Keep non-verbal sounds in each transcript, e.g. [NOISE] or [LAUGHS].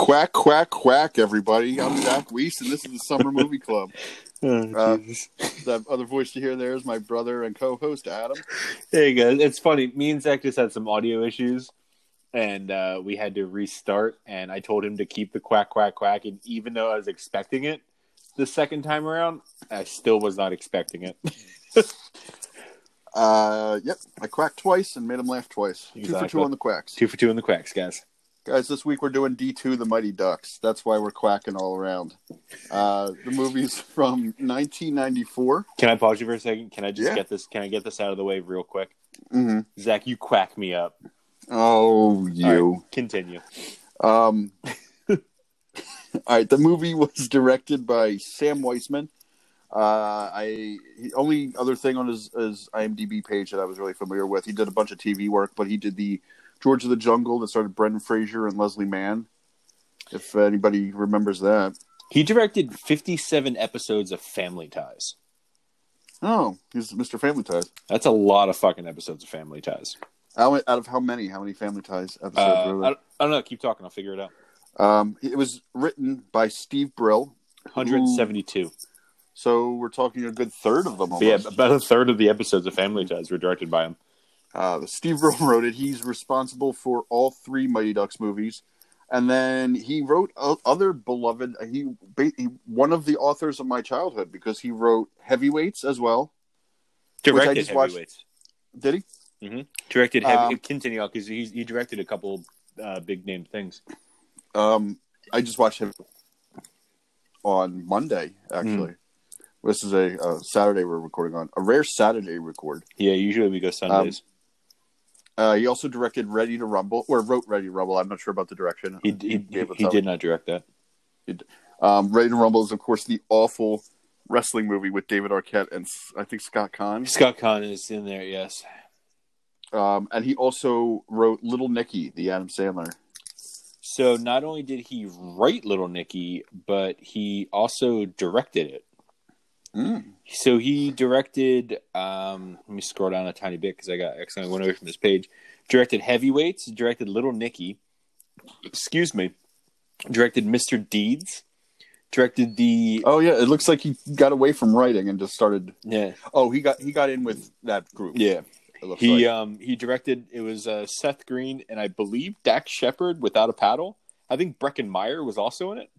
Quack, quack, quack, everybody. I'm Zach Weiss, and this is the Summer Movie Club. [LAUGHS] Oh, Uh, The other voice you hear there is my brother and co host, Adam. There you go. It's funny. Me and Zach just had some audio issues, and uh, we had to restart. And I told him to keep the quack, quack, quack. And even though I was expecting it the second time around, I still was not expecting it. [LAUGHS] Uh, yep, I quacked twice and made him laugh twice. Two for two on the quacks. Two for two on the quacks, guys. Guys, this week we're doing D2 The Mighty Ducks. That's why we're quacking all around. Uh, the movie's [LAUGHS] from 1994. Can I pause you for a second? Can I just Yeah. get this? Can I get this out of the way real quick? Mm-hmm. Zach, you quack me up. Oh, you. Right, continue. Um, [LAUGHS] all right, the movie was directed by Sam Weisman. Uh, I he, only other thing on his, his IMDb page that I was really familiar with. He did a bunch of TV work, but he did the George of the Jungle that started Brendan Fraser and Leslie Mann. If anybody remembers that. He directed 57 episodes of Family Ties. Oh, he's Mr. Family Ties. That's a lot of fucking episodes of Family Ties. How, out of how many? How many Family Ties episodes? Uh, I, there? I don't know. Keep talking. I'll figure it out. Um, it was written by Steve Brill. 172. So we're talking a good third of them. But yeah, about a third of the episodes of Family Ties were directed by him. Uh, Steve Brill wrote it. He's responsible for all three Mighty Ducks movies, and then he wrote other beloved. He, he one of the authors of my childhood because he wrote Heavyweights as well. Directed just watched- heavyweights. Did he? Directed heavy. Um, continue because he he directed a couple uh, big name things. Um, I just watched him on Monday. Actually, this is a, uh Saturday we're recording on a rare Saturday record. Yeah, usually we go Sundays. Uh, he also directed Ready to Rumble or wrote Ready to Rumble. I'm not sure about the direction. he he, to he did not direct that. Um, Ready to Rumble is, of course, the awful wrestling movie with David Arquette and I think Scott Caan. Scott Caan is in there. Yes. Um, and he also wrote Little Nicky, the Adam Sandler. So not only did he write Little Nicky, but he also directed it. Mm. So he directed. Um, let me scroll down a tiny bit because I got accidentally went away from this page. Directed Heavyweights. Directed Little Nicky. Excuse me. Directed Mr. Deeds. Directed the. Oh yeah, it looks like he got away from writing and just started. Yeah. Oh, he got he got in with that group. Yeah. He like. um he directed. It was uh, Seth Green and I believe Dax Shepard without a paddle. I think Breckin Meyer was also in it.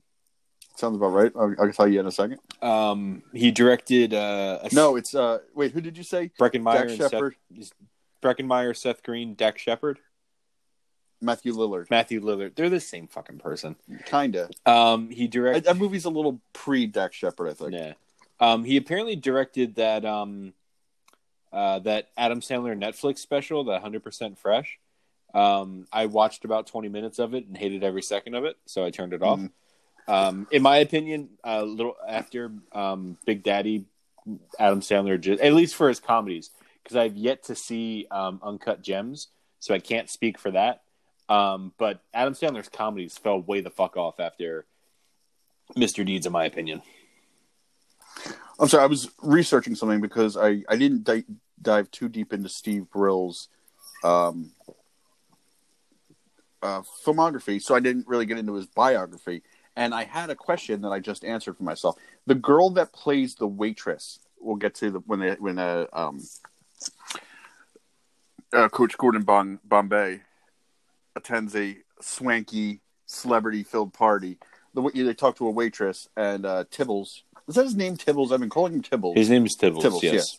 Sounds about right. I'll, I'll tell you in a second. Um, he directed. Uh, No, it's uh. Wait, who did you say? Breckin Meyer Dax and Shepard, Seth. Breckin Meyer, Seth Green, Dax Shepard, Matthew Lillard. Matthew Lillard. They're the same fucking person. Kinda. Um, he directed. that movie's a little pre Dax Shepard, I think. Yeah. Um, he apparently directed that um, uh, that Adam Sandler Netflix special, the 100% Fresh. Um, I watched about 20 minutes of it and hated every second of it, so I turned it off. Mhm. Um, in my opinion, a little after um, Big Daddy, Adam Sandler, just, at least for his comedies, because I've yet to see um, Uncut Gems, so I can't speak for that. Um, but Adam Sandler's comedies fell way the fuck off after Mr. Deeds, in my opinion. I'm sorry, I was researching something because I, I didn't di- dive too deep into Steve Brill's um, uh, filmography, so I didn't really get into his biography. And I had a question that I just answered for myself. The girl that plays the waitress, we'll get to the, when they, when uh, um, uh, Coach Gordon bon- Bombay attends a swanky celebrity-filled party. The, they talk to a waitress and uh, Tibbles. Is that his name? Tibbles. I've been calling him Tibbles His name is Tibbles. Tibbles, yes.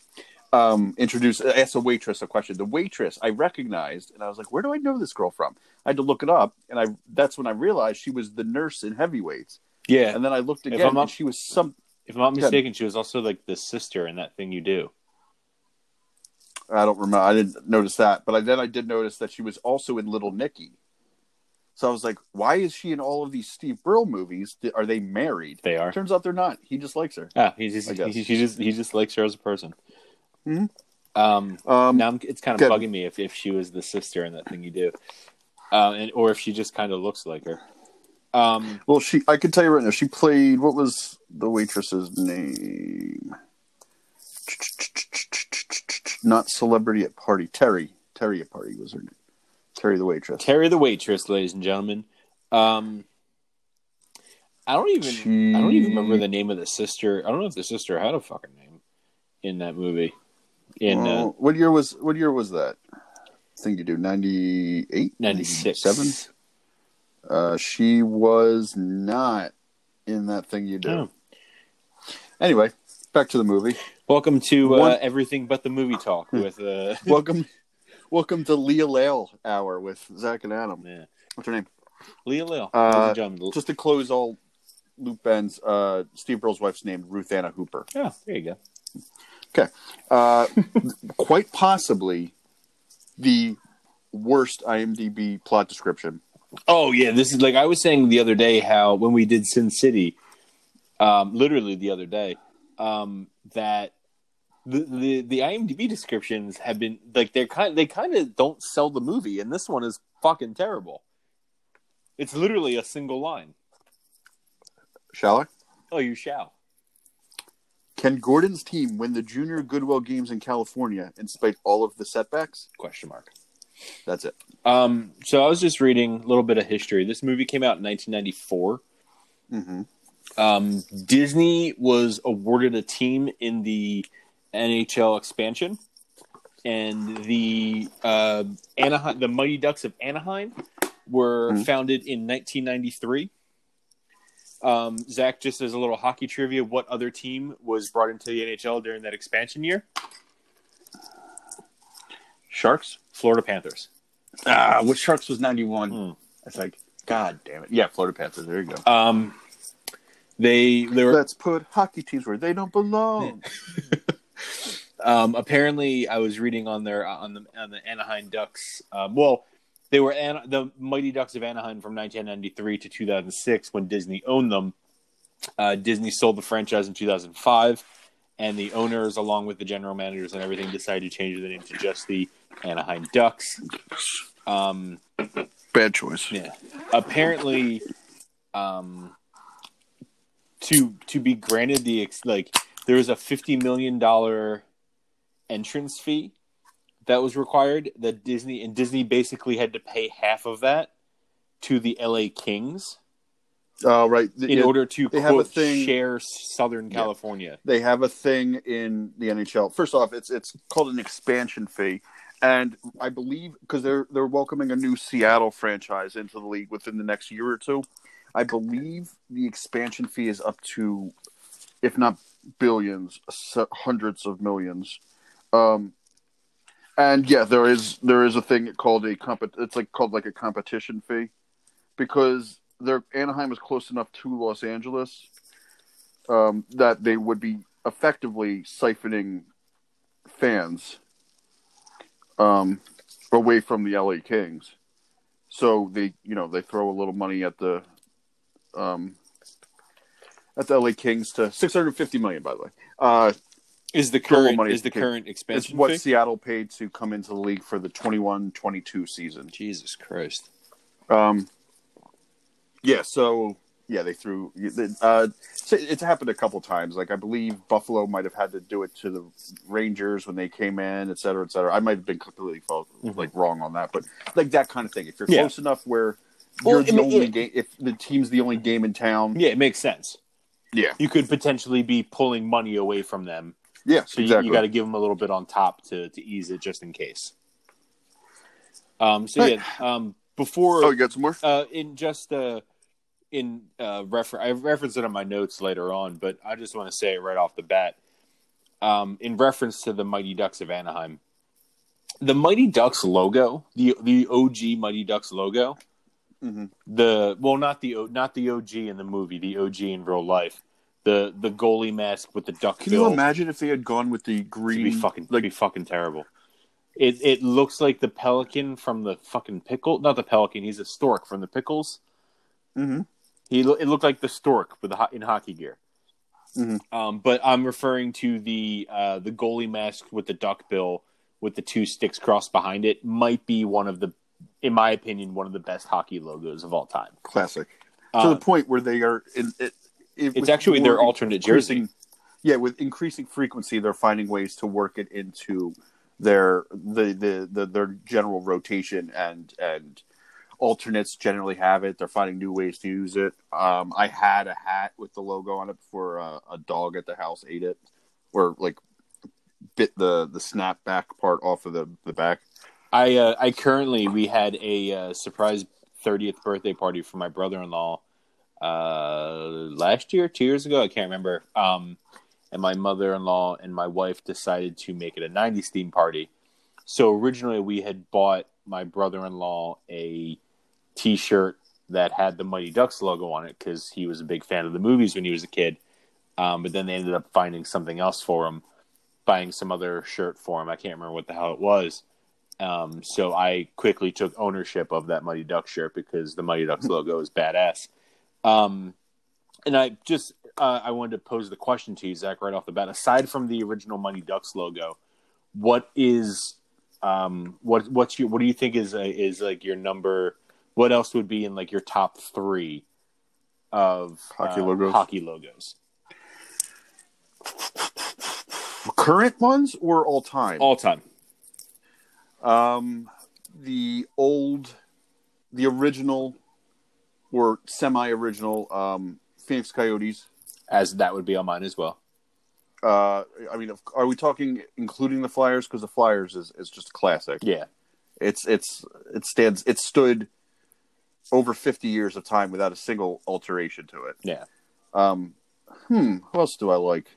Um, introduced asked a waitress a question. The waitress I recognized, and I was like, "Where do I know this girl from?" I had to look it up, and I that's when I realized she was the nurse in Heavyweights. Yeah. And then I looked again, not- and she was some. If I'm not mistaken, she was also like the sister in that thing you do. I don't remember. I didn't notice that, but I, then I did notice that she was also in Little Nicky. So I was like, "Why is she in all of these Steve Brill movies? Are they married?" They are. Turns out they're not. He just likes her. Ah, he just he, he just he just likes her as a person. Mhm. Um, Um, now I'm, it's kind of good. bugging me if, if she was the sister in that thing you do, uh, and or if she just kind of looks like her. Um, Well, she. I can tell you right now. She played. What was the waitress's name? Not celebrity at party. Terry. Terry at party was her name. Terry the waitress. Terry the waitress, ladies and gentlemen. Um, I don't even. She- I don't even remember the name of the sister. I don't know if the sister had a fucking name in that movie. In uh, what year was what year was that? I think you do 98, '96, 97? Uh, she was not in that thing you do. Oh. Anyway, back to the movie. Welcome to uh, One- everything but the movie talk with uh, [LAUGHS] welcome, welcome to Leah Lail Hour with Zach and Adam. yeah. What's her name? Leah Lil. Uh, ladies and gentlemen. Just to close all loop ends, uh, Steve Earle's wife's named Ruth Anna Hooper. yeah there you go. Okay. Uh, quite possibly the worst IMDb plot description. Oh yeah, this is like I was saying the other day how when we did Sin City, um, literally the other day, um, that the, the the IMDb descriptions have been like they're kind they kind of don't sell the movie, and this one is fucking terrible. It's literally a single line. Shall I? Oh, you shall. Can Gordon's team win the Junior Goodwill Games in California in spite all of the setbacks? Question mark. That's it. Um, so I was just reading a little bit of history. This movie came out in 1994. Mm-hmm. Um, Disney was awarded a team in the NHL expansion, and the uh, Anaheim, the Mighty Ducks of Anaheim, were Mhm. founded in 1993. Um, Zach, just as a little hockey trivia, what other team was brought into the NHL during that expansion year? Sharks? Florida Panthers. Ah, what Sharks was 91? Hmm. That's like, God damn it. Yeah, Florida Panthers. There you go. Um, they they were Let's put hockey teams where they don't belong. [LAUGHS] [LAUGHS] Um, apparently, I was reading on their on the on the Anaheim Ducks. Um, well, they were Ana- the Mighty Ducks of Anaheim from 1993 to 2006 when Disney owned them. Uh, Disney sold the franchise in 2005, and the owners, along with the general managers and everything, decided to change the name to just the Anaheim Ducks. Um, Bad choice. yeah. Apparently, um, to to be granted the ex- like there was a fifty million dollar entrance fee that was required that Disney and Disney basically had to pay half of that to the LA Kings Oh, right. in Yeah, order to they have a thing- share Southern Yeah. California. they have a thing in the NHL. First off, it's it's called an expansion fee, and I believe because they're they're welcoming a new Seattle franchise into the league within the next year or two. I believe the expansion fee is up to, if not billions, hundreds of millions. Um, and yeah, there is there is a thing called a comp. It's like called like a competition fee, because their Anaheim is close enough to Los Angeles um, that they would be effectively siphoning fans um, away from the LA Kings. So they, you know, they throw a little money at the um, at the LA Kings to 650 million. By the way, uh, Is the current money is the to- current it's expansion what fee? Seattle paid to come into the league for the 21-22 season. Jesus Christ! Um, yeah, so yeah, they threw. Uh, it's happened a couple times. Like I believe Buffalo might have had to do it to the Rangers when they came in, et cetera, et cetera. I might have been completely false, Mhm. like wrong on that, but like that kind of thing. If you're Yeah. close enough where you're I the mean, only yeah. game, if the team's the only game in town, Yeah, it makes sense. yeah, You could potentially be pulling money away from them yes, So you- exactly. you, got to give them a little bit on top to to ease it just in case. Um. So Right. yeah. Um. Before oh, you got some more? uh, in just uh, in uh, refer I referenced it on my notes later on, but I just want to say it right off the bat. Um, in reference to the Mighty Ducks of Anaheim, the Mighty Ducks logo, the the OG Mighty Ducks logo, Mhm. the well, not the not the OG in the movie, the OG in real life, the the goalie mask with the duck Can bill. you imagine if they had gone with the It'd green? be fucking like be fucking terrible. It it looks like the pelican from the fucking pickle. Not the pelican. He's a stork from the pickles. Mhm. He it looked like the stork with the in hockey gear. Mhm. Um, but I'm referring to the uh, the goalie mask with the duck bill with the two sticks crossed behind it. Might be one of the, in my opinion, one of the best hockey logos of all time. classic to Uh, the point where they are. In, it, it, it's actually their alternate jersey. Yeah, with increasing frequency, they're finding ways to work it into their the the, the their general rotation and and alternates generally have it. They're finding new ways to use it. Um, I had a hat with the logo on it before uh, a dog at the house ate it, or like bit the the snap back part off of the the back. I uh, I currently we had a uh, surprise 30th birthday party for my brother-in-law uh, last year, two years ago, I can't remember. Um, and my mother-in-law and my wife decided to make it a 90s theme party. So originally we had bought my brother-in-law a T-shirt that had the Mighty Ducks logo on it because he was a big fan of the movies when he was a kid. Um, but then they ended up finding something else for him, buying some other shirt for him. I can't remember what the hell it was. Um, so I quickly took ownership of that Mighty Duck shirt because the Mighty Ducks logo is badass. Um, and I just uh, I wanted to pose the question to you, Zach, right off the bat. Aside from the original Mighty Ducks logo, what is um, what what's your what do you think is a, is like your number? What else would be in like your top three of Hockey uh, logos? Hockey logos, Current ones or all time? all time. Um, the old, the original, or semi-original um, Phoenix Coyotes. As that would be on mine as well. Uh, I mean, are we talking including the Flyers? Because the Flyers is, is just classic. Yeah, It's it's it stands it stood over fifty years of time without a single alteration to it. yeah. Um, hmm, what else do I like?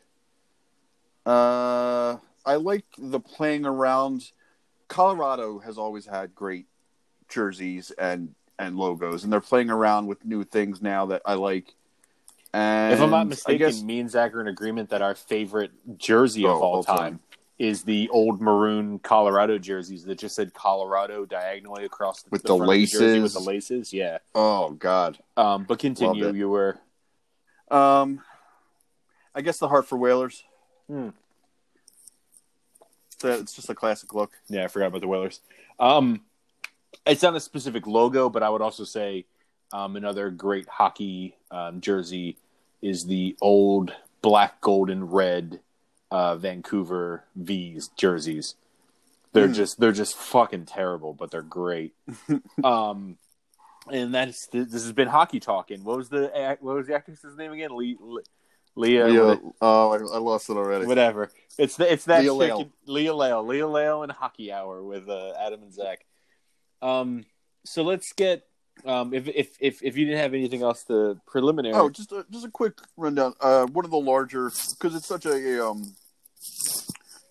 Uh, I like the playing around. Colorado has always had great jerseys and and logos, and they're playing around with new things now that I like. And If I'm not mistaken, guess me and Zach are in agreement that our favorite jersey of Oh, all all time, time. is the old maroon Colorado jerseys that just said Colorado diagonally across the, With the the of the with the laces. Yeah. oh god, Um, but continue. You were um, I guess the Hartford Whalers. Hmm. So it's just a classic look. yeah. I forgot about the Whalers. Um, it's not a specific logo, but I would also say um, another great hockey um, jersey is the old black, gold, and red uh, Vancouver V's jerseys. They're Hmm. just they're just fucking terrible, but they're great. [LAUGHS] um, and that's this has been hockey talking. What was the what was the actress's name again? Lee, Lee, Leah, Leah, oh, I, I lost it already. whatever. It's the, it's that Leah chick, Lail. Leah Lail, Leah Lail, and Hockey Hour with uh, Adam and Zach. Um, so let's get um, if if if if you didn't have anything else to preliminary. Oh, just a, just a quick rundown. Uh, one of the larger because it's such a, a um,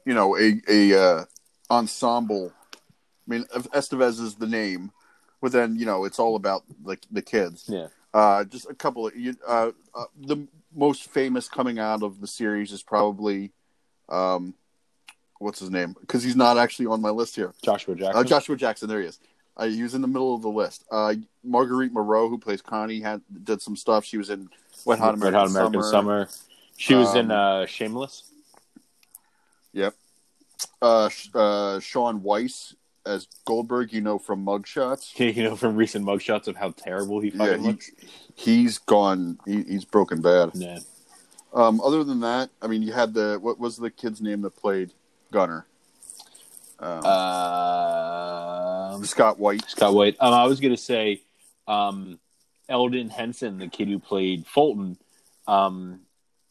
you know, a a uh, ensemble. I mean, Estevez is the name, but then you know it's all about like the kids. yeah, Uh, just a couple of you. Uh, uh, the most famous coming out of the series is probably, um, what's his name? Because he's not actually on my list here. Joshua Jackson. Uh, Joshua Jackson, there he is. Uh, he was in the middle of the list. Uh, Marguerite Moreau, who plays Connie, had did some stuff. She was in Wet Hot American, Hot American Summer. Summer. She was in Um, uh, Shameless. Yep. Uh, uh, Shaun Weiss as Goldberg, you know from Mugshots. Yeah, [LAUGHS] you know from recent mugshots of how terrible he Yeah, fucking he, looks. he's gone. He, he's broken bad. Yeah. Um, other than that, I mean, you had the what was the kid's name that played Gunner? Um, Um, Scott Whyte. Scott Whyte. Um, I was gonna say, um, Elden Henson, the kid who played Fulton, um,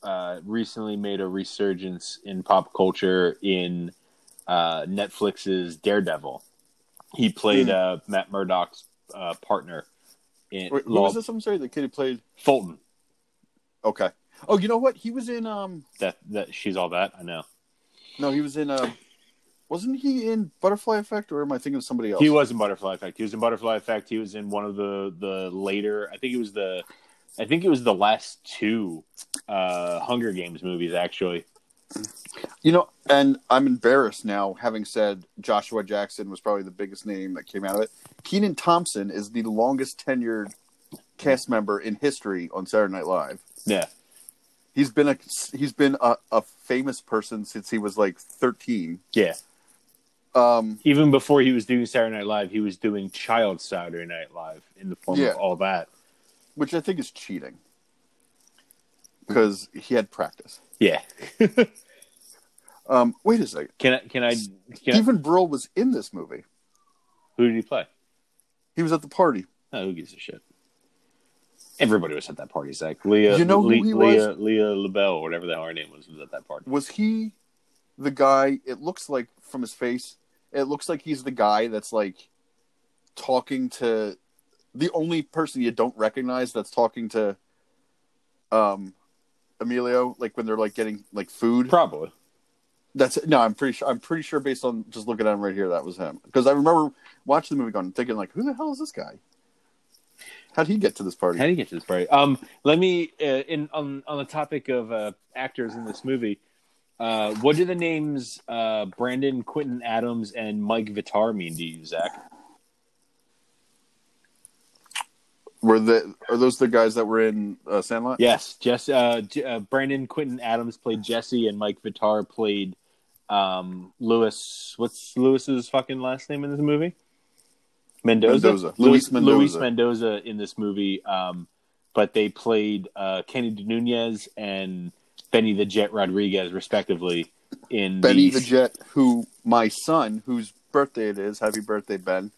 uh, recently made a resurgence in pop culture in uh, Netflix's Daredevil. He played Hmm. uh, Matt Murdock's uh, partner in Wait, who Law- was this? I'm sorry, the kid who played. Fulton. Okay. Oh, you know what? He was in. Um, That that she's all that I know. no, he was in. Uh, wasn't he in Butterfly Effect, or am I thinking of somebody else? He was in Butterfly Effect. He was in Butterfly Effect. He was in one of the the later. I think it was the. I think it was the last two uh, Hunger Games movies. Actually, You know, and I'm embarrassed now, having said Joshua Jackson was probably the biggest name that came out of it. Kenan Thompson is the longest tenured cast member in history on Saturday Night Live. yeah, He's been a he's been a, a famous person since he was like 13. yeah. Um, Even before he was doing Saturday Night Live, he was doing Child Saturday Night Live in the form Yeah. of all that. which I think is cheating because he had practice. Yeah. [LAUGHS] Um, wait a second. can I? Can I? Can I Brill was in this movie. who did he play? He was at the party. Oh, who gives a shit? Everybody was at that party, Zach. Leah, You know who he Leah, was? Leah LaBelle, or whatever the hell her name was, was at that party. Was he the guy? It looks like from his face, it looks like he's the guy that's like talking to the only person you don't recognize that's talking to um Emilio, like when they're like getting like food. Probably. That's no, I'm pretty sure. I'm pretty sure based on just looking at him right here, that was him. Because I remember watching the movie, going thinking like, who the hell is this guy? How'd he get to this party? How do he get to this party? Um, let me uh, in on on the topic of uh, actors in this movie. Uh, what do the names uh, Brandon Quintin Adams and Mike Vitar mean to you, Zach? Were the are those the guys that were in uh, Sandlot? Yes, Jess, uh, J- uh, Brandon Quintin Adams played Jesse, and Mike Vitar played um, Lewis. What's Lewis's fucking last name in this movie? Mendoza. Mendoza. Luis Luis Mendoza. Luis Mendoza in this movie. Um, but they played uh, Kenny De Nunez and Benny the Jet Rodriguez, respectively. In Benny the, the Jet, who my son, whose birthday it is, happy birthday, Ben.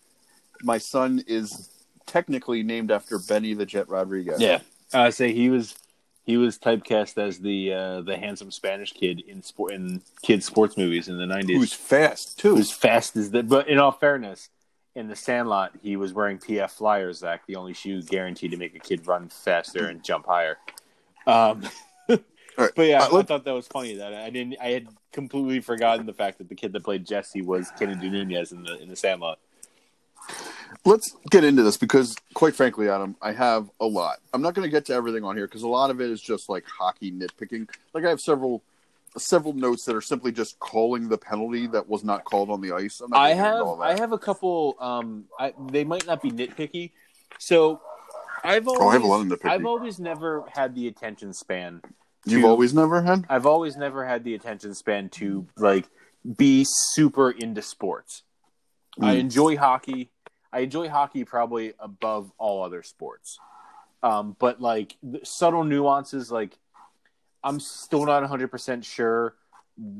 My son is technically named after Benny the Jet Rodriguez. Yeah, I say he was he was typecast as the uh, the handsome Spanish kid in sport in kids sports movies in the nineties. who's fast too. who's fast as that. But in all fairness, in the Sandlot, he was wearing PF Flyers, Zach, the only shoe guaranteed to make a kid run faster and jump higher. Um, [LAUGHS] right. but yeah, Uh, I thought that was funny that I didn't. I had completely forgotten the fact that the kid that played Jesse was Kenny DeNunez in the in the Sandlot. Let's get into this because, quite frankly, Adam, I have a lot. I'm not going to get to everything on here because a lot of it is just like hockey nitpicking. Like I have several several notes that are simply just calling the penalty that was not called on the ice. I gonna get into have. I have a couple. Um, I, they might not be nitpicky. So I've always Oh, I have a lot of nitpicky. I've always never had the attention span. You've to- always never had. I've always never had the attention span to like be super into sports. I Mm. enjoy hockey. I enjoy hockey probably above all other sports. Um, but like the subtle nuances, like I'm still not 100% sure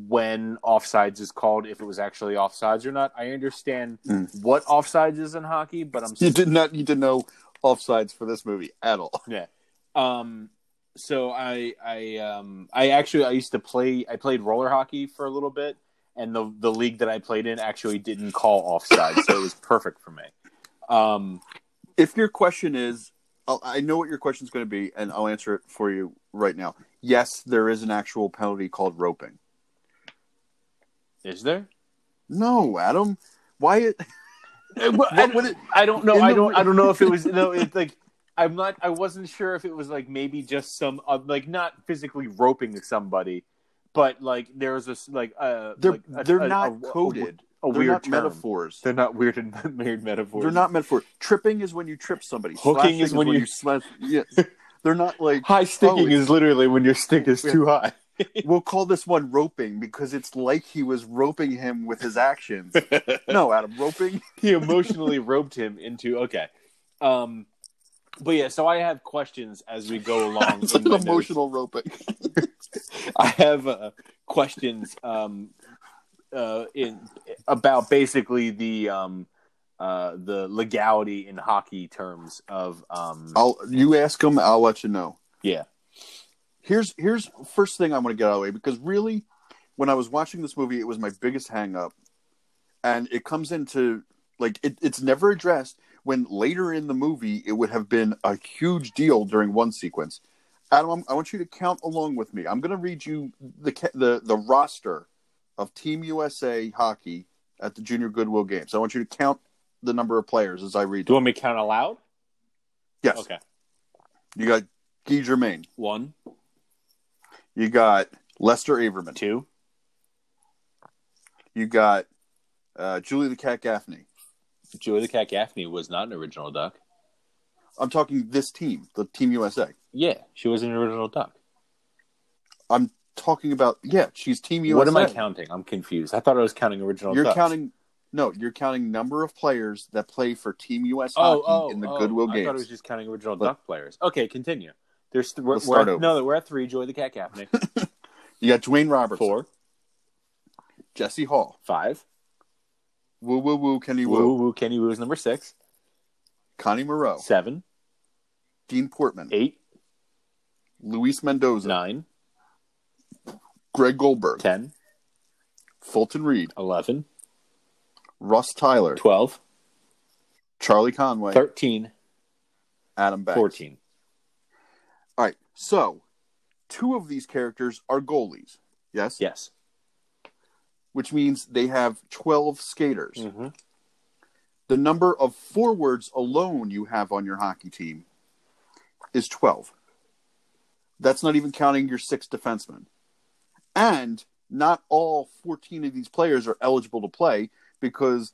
when offsides is called, if it was actually offsides or not. I understand Mm. what offsides is in hockey, but I'm You did not need to know offsides for this movie at all. yeah. Um. So I I um I actually I used to play I played roller hockey for a little bit, and the the league that I played in actually didn't call offside, so it was perfect for me. Um. If your question is, I'll, I know what your question is going to be, and I'll answer it for you right now. Yes, there is an actual penalty called roping. Is there? No, Adam. Why it? I, What would it? I don't know. I don't. I don't know if it was. No, it's like I'm not. I wasn't sure if it was like maybe just some uh, like not physically roping somebody, but like there's this like uh They're like a- they're a- not a- coded. A, They're weird metaphors. They're not weird and [LAUGHS] weird metaphors. They're not metaphors. Tripping is when you trip somebody. Hooking Slashing is when you- slash. [LAUGHS] Yes, they're not like. High sticking Oh, is literally when your stick is too high. [LAUGHS] We'll call this one roping because it's like he was roping him with his actions. no, Adam, roping. he emotionally roped him into okay. Um, but yeah, so I have questions as we go [LAUGHS] along. It's like an emotional roping. [LAUGHS] I have uh, questions um, uh, in about basically the um, uh, the legality in hockey terms of um, I'll you ask him. I'll let you know. yeah. here's here's first thing I want to get out of the way because really, when I was watching this movie, it was my biggest hang up, and it comes into like it, it's never addressed. When later in the movie, it would have been a huge deal during one sequence. Adam, I want you to count along with me. I'm going to read you the the the roster of Team USA hockey at the Junior Goodwill Games. I want you to count the number of players as I read. Do you want me to count aloud? Yes, Okay. you got Guy Germain. One, You got Lester Averman. two, You got uh, Julie the Cat Gaffney. Joey the Cat Gaffney was not an original duck. I'm talking this team, the Team USA. Yeah, she was an original duck. I'm talking about yeah, she's Team USA. What am I counting? I'm confused. I thought I was counting original You're ducks. counting. No, you're counting number of players that play for Team US oh, hockey oh, in the oh, Goodwill I games. I thought it was just counting original Let- duck players. Okay, continue. There's th- we're, we're at, no, we're at three. Joy the Cat Gaffney. [LAUGHS] You got Dwayne Roberts. Four, Jesse Hall, five. Woo Woo Woo, Kenny Wu Woo, Woo Kenny Wu is number six. Connie Moreau, seven, Dean Portman, eight, Luis Mendoza, nine, Greg Goldberg, ten, Fulton Reed, eleven, Russ Tyler, twelve, Charlie Conway, thirteen, Adam Banks. fourteen. All right. So, two of these characters are goalies. Yes. Yes. Which means they have 12 skaters. Mm-hmm. The number of forwards alone you have on your hockey team is 12. That's not even counting your six defensemen. And not all 14 of these players are eligible to play because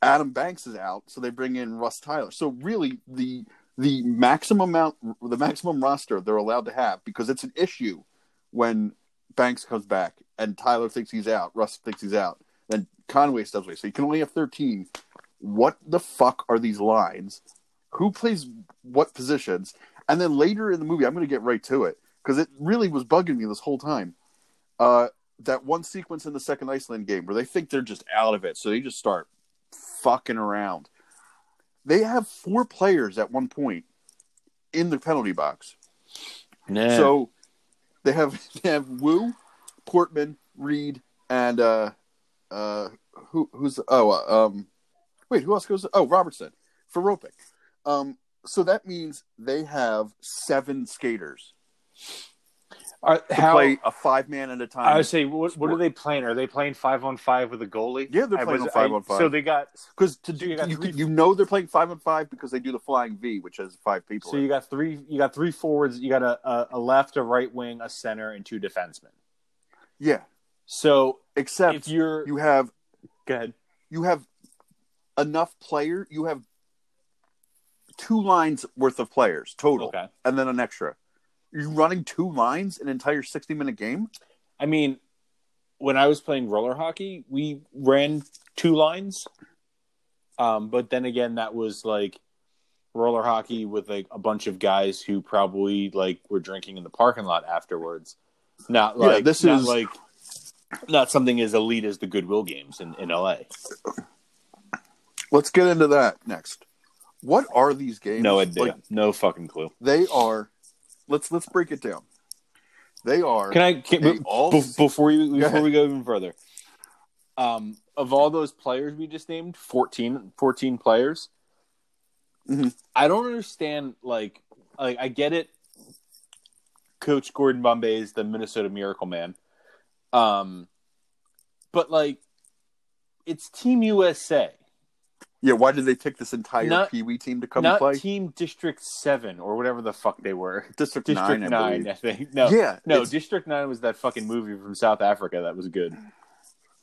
Adam Banks is out, so they bring in Russ Tyler. So really the the maximum amount the maximum roster they're allowed to have because it's an issue when Banks comes back and Tyler thinks he's out, Russ thinks he's out, then Conway steps away. So you can only have 13. What the fuck are these lines? Who plays what positions? And then later in the movie, I'm going to get right to it because it really was bugging me this whole time. Uh, that one sequence in the second Iceland game where they think they're just out of it, so they just start fucking around. They have four players at one point in the penalty box. Nah. So they have [LAUGHS] they have Wu, Portman, Reed, and uh, uh, who who's oh uh, um, wait who else goes? Oh, Robertson for Ropic. Um, so that means they have seven skaters Are, to how, play a five man at a time. I would say, what, what are they playing? Are they playing five on five with a goalie? Yeah, they're playing was- on five I- on five. So they got because to So you do you, you know they're playing five on five because they do the flying V, which has five people. so you it. got three you got three forwards. You got a, a, a left, a right wing, a center, and two defensemen. yeah, So except if you're you have go ahead. you have enough player. You have two lines worth of players total, Okay. and then an extra. You're running two lines an entire sixty minute game. I mean, when I was playing roller hockey, we ran two lines. Um, but then again, that was like roller hockey with like a bunch of guys who probably like were drinking in the parking lot afterwards. Not Yeah, like this not is- like not something as elite as the Goodwill games in, in LA. Let's get into that next. What are these games? No idea. Like, no fucking clue. they are. Let's let's break it down. They are. Can I can, be- all- before you before ahead. we go even further? Um, of all those players we just named, 14, 14 players. Mhm. I don't understand. Like, like I get it. Coach Gordon Bombay is the Minnesota Miracle Man, um, but like, it's Team USA, Yeah, why did they pick this entire Not- Pee Wee team to come not play? Team District Seven or whatever the fuck they were. District, District Nine, I Nine, believe. I think. No, yeah, no, it's- District Nine was that fucking movie from South Africa that was good.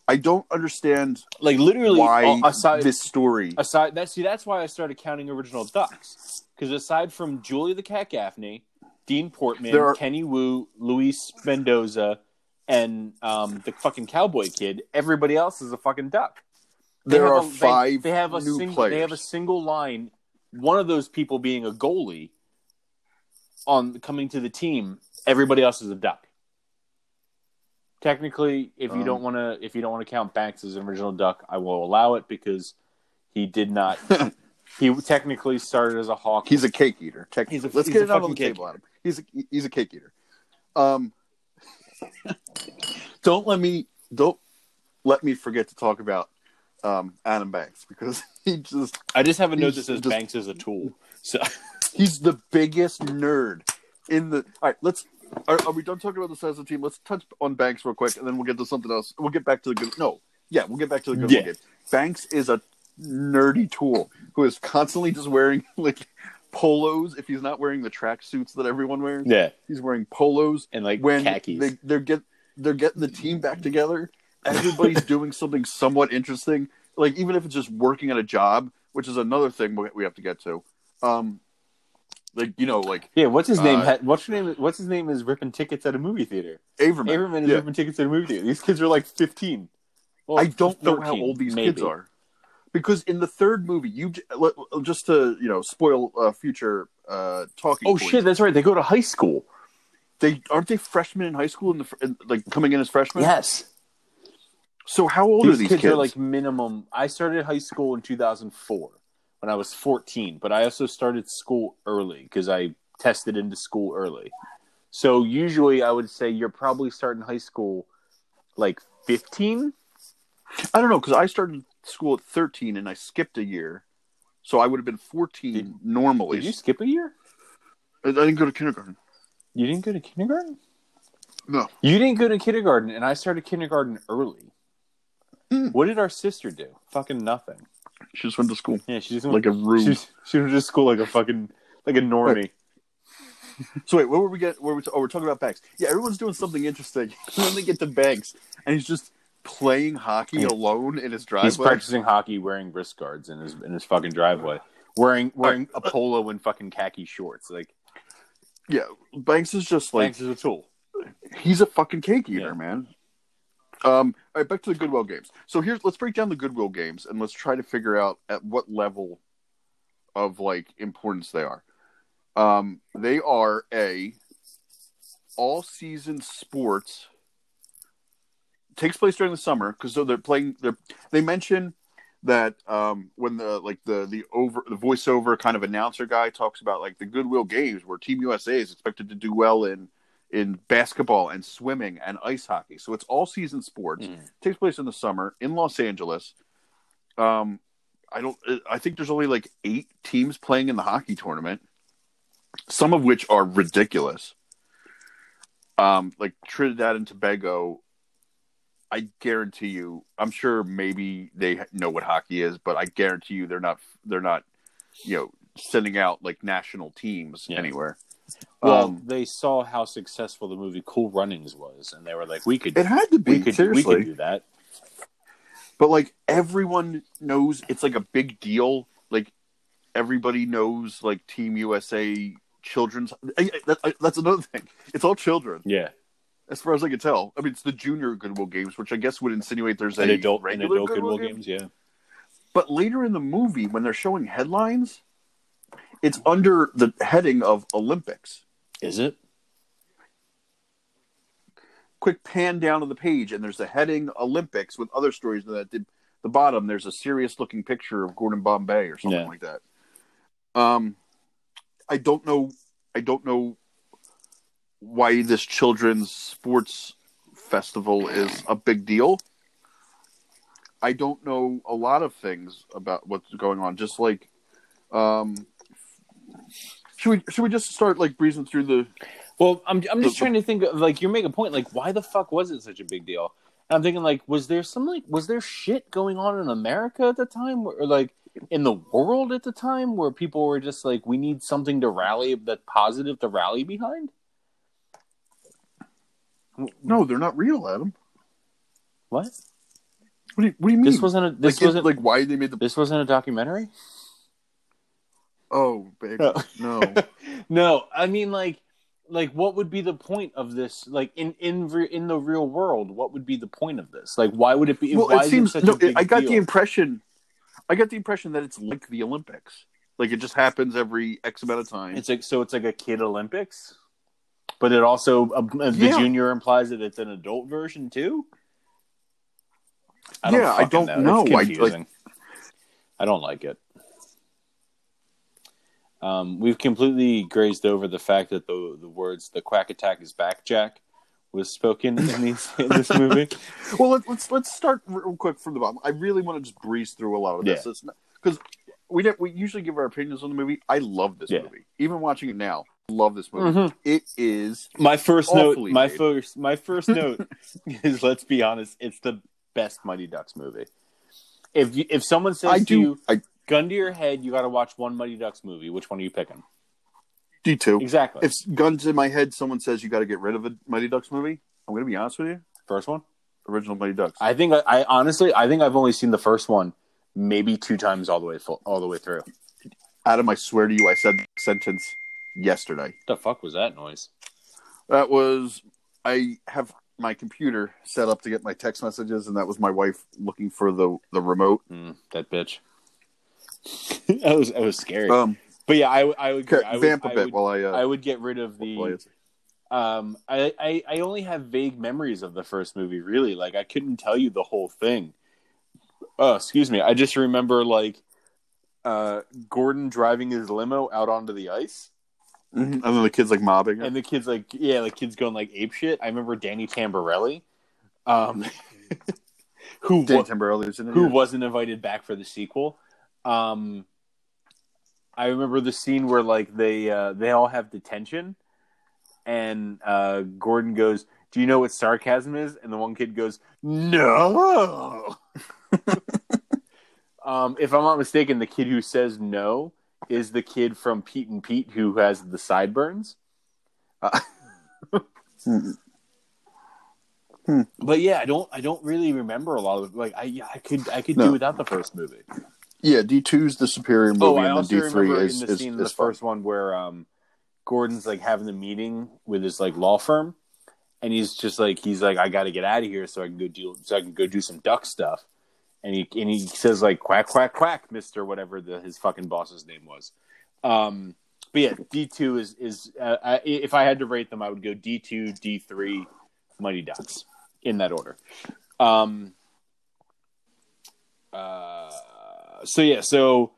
I don't understand Like literally, why aside this story. aside that see that's why I started counting original ducks because aside from Julie the Cat Gaffney, Dean Portman, are- Kenny Wu, Luis Mendoza, and um, the fucking cowboy kid, everybody else is a fucking duck. They There are a- five They, have a new single. players. They have a single line. One of those people being a goalie on coming to the team. Everybody else is a duck. Technically, if you Um, don't want to, if you don't want to count Banks as an original duck, I will allow it because he did not. [LAUGHS] he technically started as a hawk. He's a cake eater. Tech- He's a- Let's he's get a it out on the cake table, Adam. He's a he's a cake eater. Um, [LAUGHS] don't let me don't let me forget to talk about um, Adam Banks because [LAUGHS] he just I just have a note that says just- Banks is a tool. So [LAUGHS] he's the biggest nerd in the. All right, let's. Are, are we done talking about the size of the team? Let's touch on Banks real quick, and then we'll get to something else. We'll get back to the good. No, yeah, we'll get back to the good Yeah. game. Banks is a nerdy tool who is constantly just wearing [LAUGHS] like polos. If he's not wearing the track suits that everyone wears, yeah, he's wearing polos. and like When khakis. they they're get they're getting the team back together, everybody's doing something somewhat interesting. Like even if it's just working at a job, which is another thing we we have to get to. Um, like you know, like yeah, what's his name? uh, what's your name? What's his name? Is ripping tickets at a movie theater. Averman. Averman is Yeah. ripping tickets at a movie theater. These kids are like fifteen. Well, I don't know how old these maybe. kids are. Because in the third movie, you just to you know spoil uh, future uh, talking. Oh points, shit, that's right. They go to high school. They aren't they freshmen in high school in the in, like coming in as freshmen. Yes. So how old These, are these kids, kids? are like minimum. I started high school in 2004. when I was 14, but I also started school early because I tested into school early. So usually I would say you're probably starting high school like 15. I don't know because I started school at 13 and I skipped a year, so I would have been 14 Did- normally. Did you skip a year? I didn't go to kindergarten. You didn't go to kindergarten? No. You didn't go to kindergarten, and I started kindergarten early. Hmm. What did our sister do? Fucking nothing. She just went to school Yeah, she just like a rube. she, she went to school like a fucking like a normie. So wait, where were we get? Where we? Oh, we're talking about Banks. Yeah, everyone's doing something interesting. [LAUGHS] then they get to Banks, and he's just playing hockey alone in his driveway. He's practicing hockey wearing wrist guards in his in his fucking driveway, wearing wearing a polo and fucking khaki shorts. Like Yeah, Banks is just like Banks is a tool. he's a fucking cake eater, Yeah. man. Um, all right, back to the Goodwill games. So here's let's break down the Goodwill games and let's try to figure out at what level of like importance they are. Um, they are a all season sports takes place during the summer because so they're playing. They're they mention that um, when the like the the over the voiceover kind of announcer guy talks about like the Goodwill games where Team USA is expected to do well in in basketball and swimming and ice hockey. So it's all season sports. Mm. takes place in the summer in Los Angeles. Um, I don't. I think there's only like eight teams playing in the hockey tournament, some of which are ridiculous. Um, like Trinidad and Tobago. I guarantee you. I'm sure maybe they know what hockey is, but I guarantee you they're not. They're not. You know, sending out like national teams Yeah. anywhere. Well, Um, they saw how successful the movie Cool Runnings was, and they were like, "We could, it had to be we could, seriously. we could do that." But like everyone knows it's like a big deal. Like everybody knows like Team USA children's. I- that- I- That's another thing. It's all children, Yeah, as far as I can tell. I mean, it's the junior Goodwill Games, which I guess would insinuate there's an a adult, an adult Goodwill, Goodwill game. games. Yeah, But later in the movie, when they're showing headlines, it's under the heading of Olympics. is it? Quick pan down to the page, and there's the heading Olympics with other stories. And at the, the bottom, there's a serious looking picture of Gordon Bombay or something Yeah. like that. Um, I don't know. I don't know why this children's sports festival is a big deal. I don't know a lot of things about what's going on. Just like, um, should we should we just start like breezing through the Well, I'm I'm just The- trying to think. Of, like, you're making a point. Like, why the fuck was it such a big deal? And I'm thinking, like, was there some like, was there shit going on in America at the time, or like in the world at the time, where people were just like, we need something to rally that positive to rally behind? No, they're not real, Adam. What? What do you, what do you mean? This wasn't a this like, wasn't like why they made the this wasn't a documentary. Oh big No. no. [LAUGHS] no, I mean like like what would be the point of this? Like in in re- in the real world, what would be the point of this? Like why would it be? well, why it is seems such no. I got deal? the impression. I got the impression that it's like the Olympics. Like it just happens every X amount of time. It's like so it's like a kid Olympics, but it also uh, the Yeah. junior implies that it's an adult version too. Yeah, I don't know. I- like- I don't like it. Um, we've completely grazed over the fact that the the words "the quack attack is back, Jack" was spoken in these in this [LAUGHS] movie. well, let, let's let's start real quick from the bottom. I really want to just breeze through a lot of this. Yeah. Because we don't- we usually give our opinions on the movie. I love this Yeah. movie. Even watching it now, love this movie. It is My first note, my made. first, my first note [LAUGHS] is let's be honest, it's the best Mighty Ducks movie. If you, if someone says I to do you, I gun to your head, you got to watch one Mighty Ducks movie. Which one are you picking? D two. Exactly. If guns in my head, someone says you got to get rid of a Mighty Ducks movie. I'm going to be honest with you. first one. Original Mighty Ducks. I think I, I honestly, I think I've only seen the first one maybe two times all the way full, all the way through. Adam, I swear to you, I said the sentence yesterday. What the fuck was that noise? That was I have my computer set up to get my text messages, and that was my wife looking for the the remote. Mm, that bitch. [LAUGHS] that was that was scary. Um, but yeah, I, I would I would, vamp a I bit would, while I uh, I would get rid of the. Um, I, I I only have vague memories of the first movie. Really, like I couldn't tell you the whole thing. Oh, excuse me. I just remember like uh, Gordon driving his limo out onto the ice, Mhm. And then the kids like mobbing. and the kids like yeah, the kids going like ape shit. I remember Danny Tamberelli, um, [LAUGHS] who Danny wa- Tamberelli's in who yeah. wasn't invited back for the sequel. Um, I remember the scene where like they uh, they all have detention, and uh, Gordon goes, "Do you know what sarcasm is?" And the one kid goes, "No." [LAUGHS] um, if I'm not mistaken, the kid who says no is the kid from Pete and Pete who has the sideburns. Uh, Mhm. [LAUGHS] But yeah, I don't. I don't really remember a lot of like. I I could. I could No. do without the first movie. Yeah, D two is the superior movie, Oh, I and then D three is the is, scene is the first one where um, Gordon's like having the meeting with his like law firm, and he's just like he's like I got to get out of here so I can go do so I can go do some duck stuff, and he and he says like quack quack quack Mister whatever the his fucking boss's name was, um, but yeah D two is is uh, I, if I had to rate them I would go D two D three Mighty Ducks in that order, um, uh, so yeah so.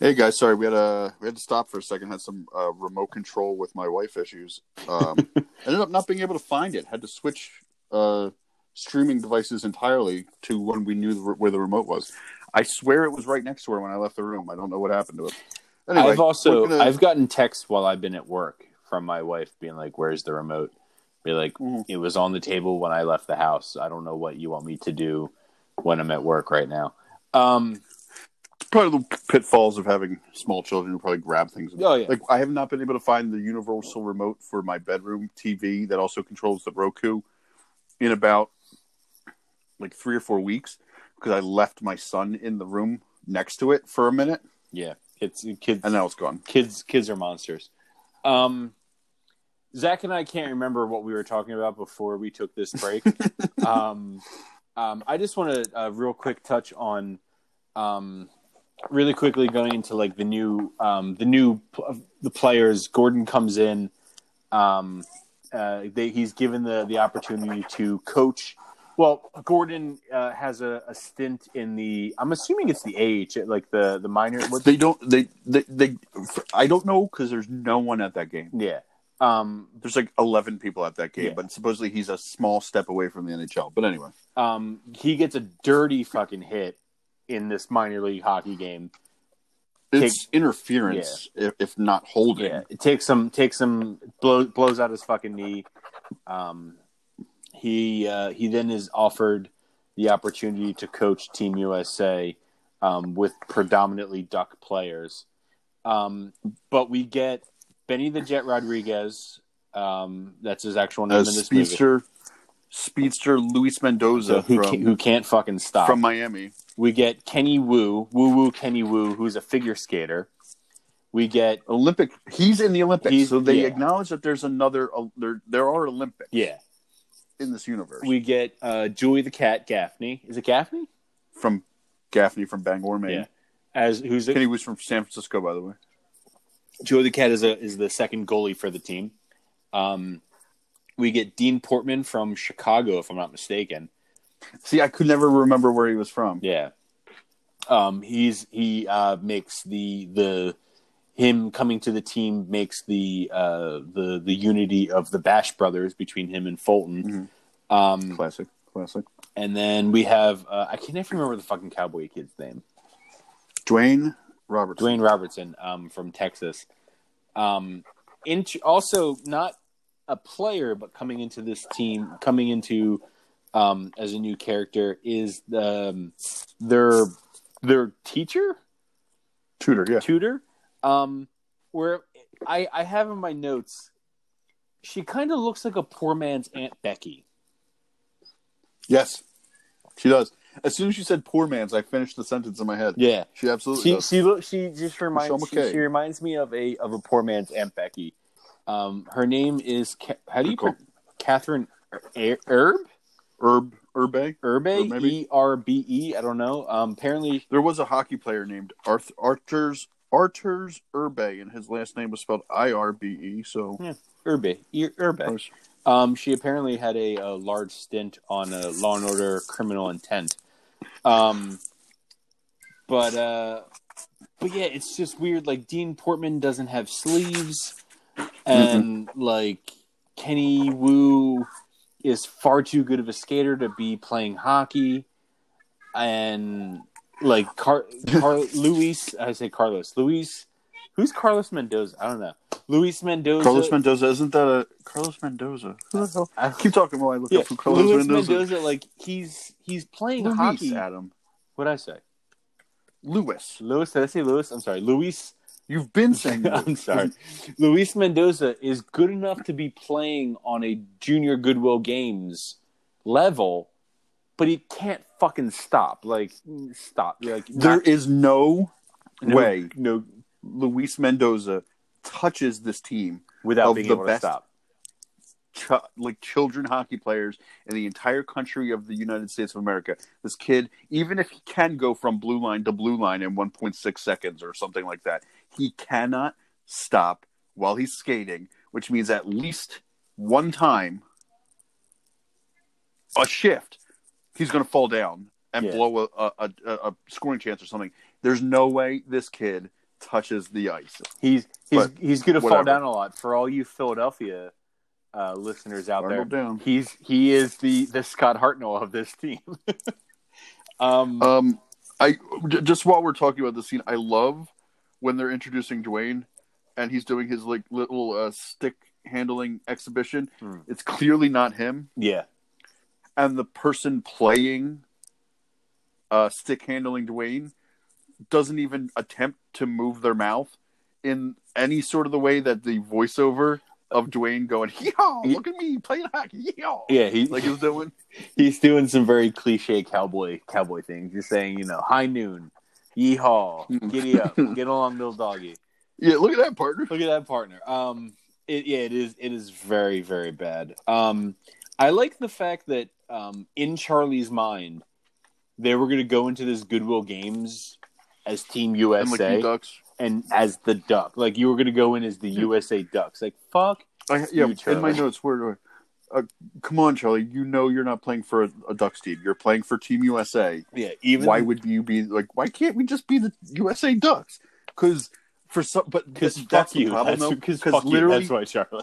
Hey guys, sorry we had a we had to stop for a second. Had some uh, remote control with my wife issues. Um, [LAUGHS] ended up not being able to find it. Had to switch uh, streaming devices entirely to when we knew the, where the remote was. I swear it was right next to her when I left the room. I don't know what happened to it. Anyway, I've also gonna- I've gotten texts while I've been at work from my wife being like, "Where's the remote?" Be like, Mhm. "It was on the table when I left the house. I don't know what you want me to do when I'm at work right now." Um, probably the pitfalls of having small children who probably grab things. Oh, yeah. Like I have not been able to find the universal remote for my bedroom TV that also controls the Roku in about like three or four weeks because I left my son in the room next to it for a minute yeah, it's kids. and now it's gone. kids kids are monsters. Um, Zach and I can't remember what we were talking about before we took this break. [LAUGHS] um, um, I just want to uh, real quick touch on um, really quickly going into like the new um, the new pl- the players. Gordon comes in. Um, uh, they, he's given the the opportunity to coach. Well, Gordon uh, has a, a stint in the. I'm assuming it's the age, like the the minor. What, They don't. They they. they I don't know because there's no one at that game. yeah. Um, There's like 11 people at that game, Yeah. but supposedly he's a small step away from the NHL. But anyway, um, he gets a dirty fucking hit in this minor league hockey game. it's interference if, if not holding. Yeah, it takes some takes some blow, blows out his fucking knee. Um, he uh, he then is offered the opportunity to coach Team USA um, with predominantly Duck players. Um, but we get Benny the Jet Rodriguez. Um, that's his actual name a in this movie. speedster, speedster Luis Mendoza So who, from, can, who can't fucking stop. from Miami. We get Kenny Wu, Woo Woo Kenny Wu, who's a figure skater. We get Olympic. He's in the Olympics, He's- so they yeah. acknowledge that there's another. Uh, there, there are Olympics yeah. in this universe. We get uh, Julie the cat Gaffney. Is it Gaffney? from Gaffney from Bangor, Maine. Yeah. As who's Kenny was from San Francisco, by the way. Joey the cat is a is the second goalie for the team. Um, we get Dean Portman from Chicago, if I'm not mistaken. See, I could never remember where he was from. Yeah. Um, he's he uh, makes the the him coming to the team makes the uh, the the unity of the Bash brothers between him and Fulton. Um, Classic, classic. and then we have uh, I can't never remember the fucking cowboy kid's name. Dwayne Robertson. Dwayne Robertson um, from Texas. Um, int- also not a player, but coming into this team, coming into um, as a new character is the, um, their their teacher Tudor, yeah. tutor. Um, where I I have in my notes, she kind of looks like a poor man's Aunt Becky. Yes, she does. As soon as you said "poor man's," I finished the sentence in my head. Yeah, She absolutely she does. she look she just reminds she, she reminds me of a of a poor man's Aunt Becky. Um, her name is Ca- how do you Good pro- Kathryn Er- Herb Herb Urbe. Herbe Or E R B E I don't know. Um, apparently There was a hockey player named Arth- Arturs Arturs Irbe, and his last name was spelled I R B E. So Herbe E- Herbe. Um, she apparently had a, a large stint on uh, Law and Order: Criminal Intent. Um, but uh, but yeah, it's just weird. Like Dean Portman doesn't have sleeves, and like Kenny Wu is far too good of a skater to be playing hockey, and like Car, Car [LAUGHS] Luis, I say Carlos Luis. Who's Carlos Mendoza? I don't know. Luis Mendoza. Carlos Mendoza isn't that a Carlos Mendoza? Who the hell? I- Keep talking while I look yeah, up who Carlos Luis Mendoza. Mendoza. Like he's he's playing Luis, hockey. Adam. What I say? Lewis. Luis? Did I say Luis? I'm sorry, Luis. You've been [LAUGHS] saying. I'm sorry. Luis Mendoza is good enough to be playing on a junior Goodwill Games level, but he can't fucking stop. Like stop. Like There not- is no, no- way no Luis Mendoza touches this team without being the able best to stop. ch- like children hockey players in the entire country of the United States of America. This kid, even if he can go from blue line to blue line in 1.6 seconds or something like that, he cannot stop while he's skating, which means at least one time a shift, he's going to fall down and Yeah. blow a, a, a, a scoring chance or something. There's no way this kid touches the ice. He's he's But he's going to fall down a lot. For all you Philadelphia uh, listeners out Arnold there, down. he's he is the the Scott Hartnell of this team. [LAUGHS] um, Um, I just while we're talking about the scene, I love when they're introducing Dwayne, and he's doing his like little uh, stick handling exhibition. Hmm. It's clearly not him, yeah, and the person playing uh, stick handling Dwayne doesn't even attempt to move their mouth in any sort of the way that the voiceover of Dwayne going, "Yeehaw! Look at me playing hockey! Yeehaw!" yeah, he like he's doing. [LAUGHS] he's doing some very cliche cowboy cowboy things. Just saying, you know, high noon, yeehaw, giddy up, [LAUGHS] get along, little doggy. Yeah, look at that partner. Look at that partner. Um, it, yeah, it is. It is very, very bad. Um, I like the fact that um, in Charlie's mind, they were going to go into this Goodwill Games as Team And like USA ducks. and as the Duck. Like you were going to go in as the USA Ducks. Like fuck. I, yeah, you, in my notes, where do I? Uh, come on, Charlie. You know you're not playing for a, a Ducks team. You're playing for Team USA. Yeah. Even why would you be like? Why can't we just be the USA Ducks? Because for some, but Because th- fuck the you. problem, That's because fuck you. literally, That's why Charlie.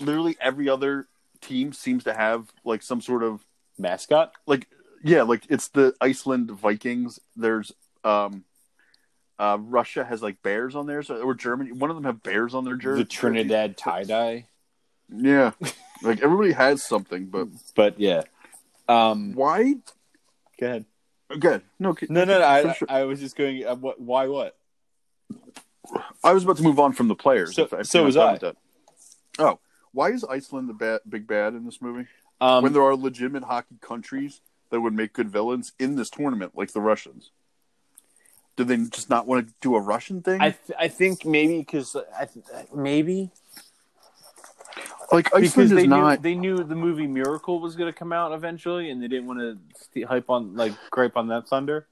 literally every other team seems to have like some sort of Mascot. like yeah, like it's the Iceland Vikings. There's um. Uh, Russia has like bears on theirs, or Germany. One of them have bears on their jersey. The Trinidad [LAUGHS] tie dye. Yeah, like everybody has something, but [LAUGHS] But yeah. Um. why? Go ahead. Good. No, No, no, no. I, sure. I was just going. Uh, what? Why? What? I was about to move on from the players. So- so was I. Oh, why is Iceland the bad, big bad in this movie? Um, when there are legitimate hockey countries that would make good villains in this tournament, like the Russians. Do they just not want to do a Russian thing? I th- I think maybe because I th- maybe like because they not. knew they knew the movie Miracle was going to come out eventually, and they didn't want to hype on like gripe on that thunder.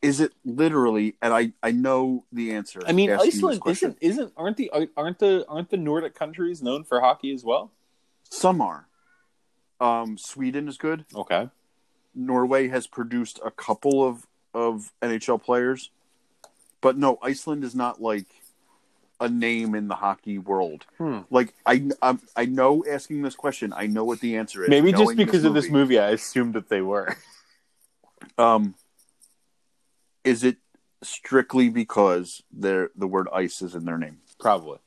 Is it literally? And I I know the answer. I mean, Iceland isn't isn't aren't the aren't the aren't the Nordic countries known for hockey as well? Some are. Um, Sweden is good. Okay, Norway has produced a couple of of NHL players, but no, Iceland is not like a name in the hockey world. Hmm. Like I, I'm, I know asking this question, I know what the answer is. maybe just because of this movie, I assumed that they were. [LAUGHS] Um, is it strictly because their the word ice is in their name? Probably,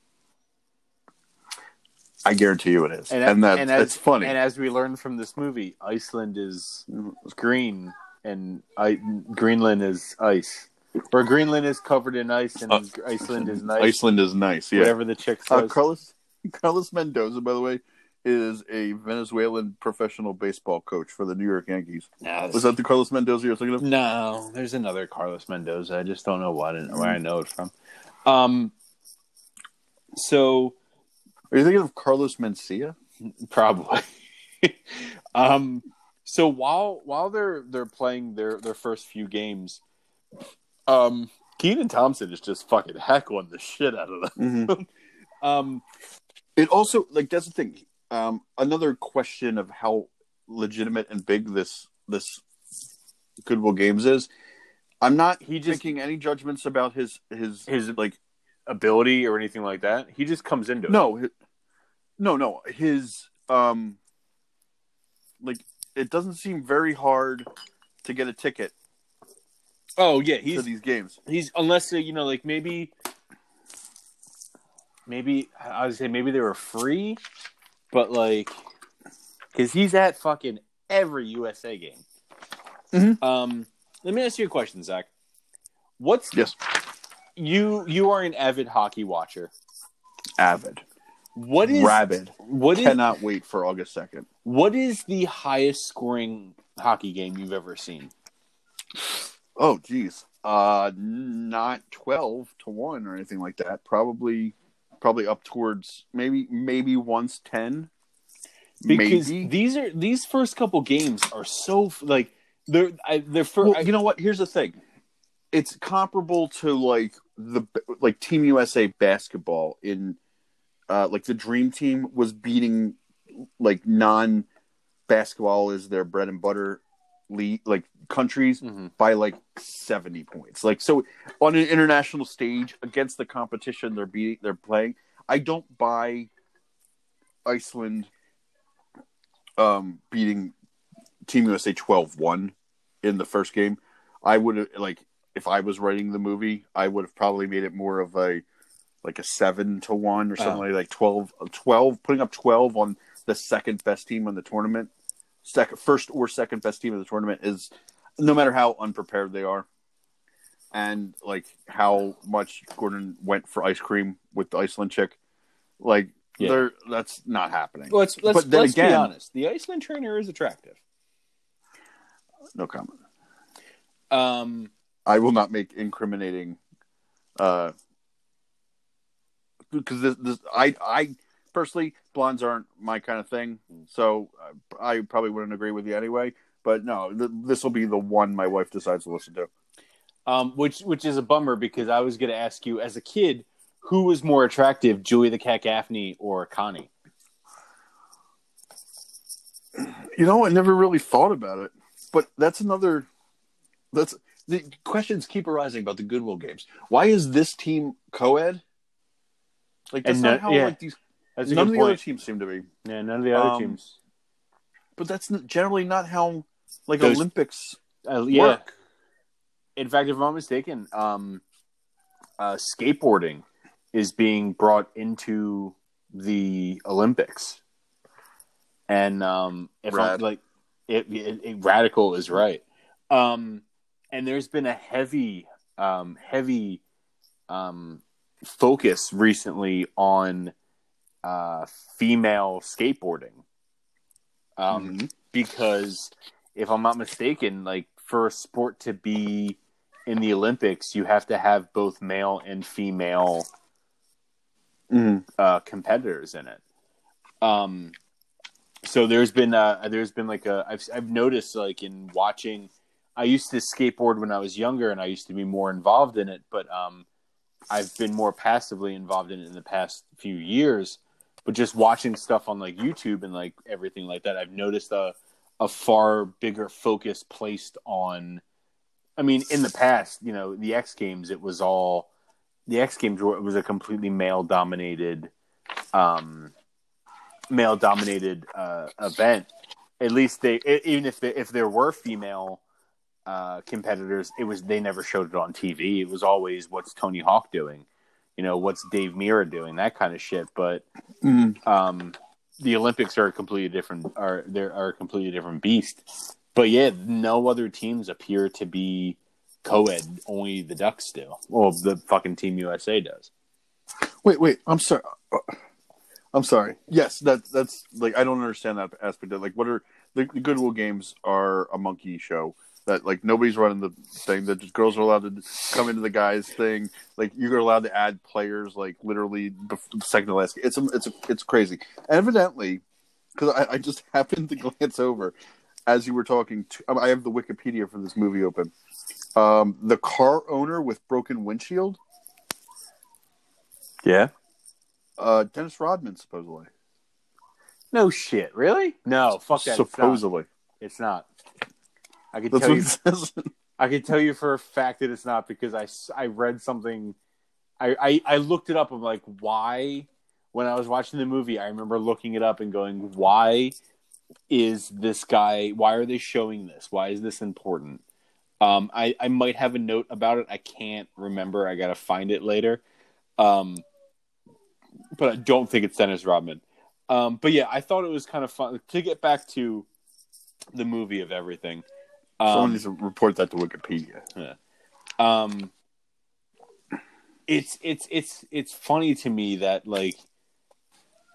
I guarantee you it is, and, and, that and that's as, funny. And as we learned from this movie, Iceland is green, and I, Greenland is ice. Or Greenland is covered in ice, and Uh, Iceland is nice. Iceland is nice. Yeah. Whatever the chick Uh, says. Carlos Carlos Mendoza, by the way, is a Venezuelan professional baseball coach for the New York Yankees. No, Was that the Carlos Mendoza you're thinking of? no, there's another Carlos Mendoza. I just don't know what and where I know it from. Um, so Are you thinking of Carlos Mencia? probably. [LAUGHS] um, so while while they're they're playing their their first few games, um, Kenan Thompson is just fucking heckling the shit out of them. [LAUGHS] Um, It also like that's the thing. Um, another question of how legitimate and big this this Goodwill Games is. I'm not He just- making any judgments about his his his like ability or anything like that. He just comes into it. no, no, no. His um, like it doesn't seem very hard to get a ticket Oh yeah, to he's these games. he's unless you know like maybe maybe I would say maybe they were free, but like because he's at fucking every USA game. Mhm. Um, let me ask you a question, Zach. What's Yes, you you are an avid hockey watcher. avid, What is rabid. What Cannot wait for August second. what is the highest scoring hockey game you've ever seen? Oh, geez. Uh, not twelve to one or anything like that. Probably, probably up towards maybe maybe once ten. Because maybe. these are these first couple games are so like they're I, they're for Well, you know what? Here's the thing. It's comparable to like the like Team USA basketball in uh like the dream team was beating like non basketball is their bread and butter league like countries Mhm. by like 70 points. Like so on an international stage against the competition they're beating they're playing, I don't buy Iceland um beating Team USA 12-1 in the first game. I would have like if I was writing the movie, I would have probably made it more of a like a 7 to 1 or something Oh. like, like 12 12 putting up 12 on the second best team in the tournament. Second first or second best team in the tournament is no matter how unprepared they are and like how much Gordon went for ice cream with the Iceland chick. Like Yeah. they're that's not happening. let's let's, But then let's be again- honest. The Iceland trainer is attractive. No comment. Um, I will not make incriminating uh because this, this I I personally blondes aren't my kind of thing. So I probably wouldn't agree with you anyway, but no, th- this will be the one my wife decides to listen to. um, which which is a bummer because I was going to ask you as a kid who was more attractive, Julie the Cat Gaffney or Connie? You know, I never really thought about it, but that's another. That's the questions keep arising about the Goodwill games. Why is this team co-ed? Like that's And not no- how yeah. like these. That's None of the other teams seem to be, Yeah, none of the other Um, teams. but that's generally not how like Those- Olympics Uh, yeah. work. In fact, if I'm not mistaken, um, uh, skateboarding is being brought into the Olympics, and um, if I'm like, it, it, it- radical is right. Um, and there's been a heavy, um, heavy um, focus recently on uh, female skateboarding. Um, Mhm. because if I'm not mistaken, like for a sport to be in the Olympics, you have to have both male and female Mhm. uh, competitors in it. Um, so there's been uh, there's been like a I've I've noticed like in watching. I used to skateboard when I was younger, and I used to be more involved in it. But um, I've been more passively involved in it in the past few years. But just watching stuff on like YouTube and like everything like that, I've noticed a a far bigger focus placed on. I mean, in the past, you know, the X Games, it was all the X Games were, was a completely male dominated, um, male dominated uh, event. At least they, even if they, if there were female uh, competitors, it was they never showed it on TV. It was always what's Tony Hawk doing, you know, what's Dave Mirra doing, that kind of shit. But Mhm. um, the Olympics are a completely different are there are a completely different beast. But yeah, no other teams appear to be co-ed. Only the Ducks do. Well, the fucking Team USA does. Wait, wait. I'm sorry. I'm sorry. Yes, that that's like I don't understand that aspect. Of, like, what are the, the Goodwill Games are a monkey show that like nobody's running the thing. That just girls are allowed to come into the guys thing. Like you're allowed to add players like literally bef- the second to last. It's a, it's a, it's crazy. And evidently, because I, I just [LAUGHS] happened to glance over as you were talking. To, I have the Wikipedia for this movie open. Um, the car owner with broken windshield, Yeah. uh, Dennis Rodman, supposedly. No shit. Really? No. Fuck that. It's not. supposedly. It's not. I can That's tell you. says. I can tell you for a fact that it's not because I, I read something. I, I, I looked it up. I'm like, why? When I was watching the movie, I remember looking it up and going, why is this guy? Why are they showing this? Why is this important? Um, I, I might have a note about it. I can't remember. I got to find it later. Um, but I don't think it's Dennis Rodman. Um, but yeah, I thought it was kind of fun to get back to the movie of everything. Someone Um, needs to report that to Wikipedia. um, it's it's it's it's funny to me that like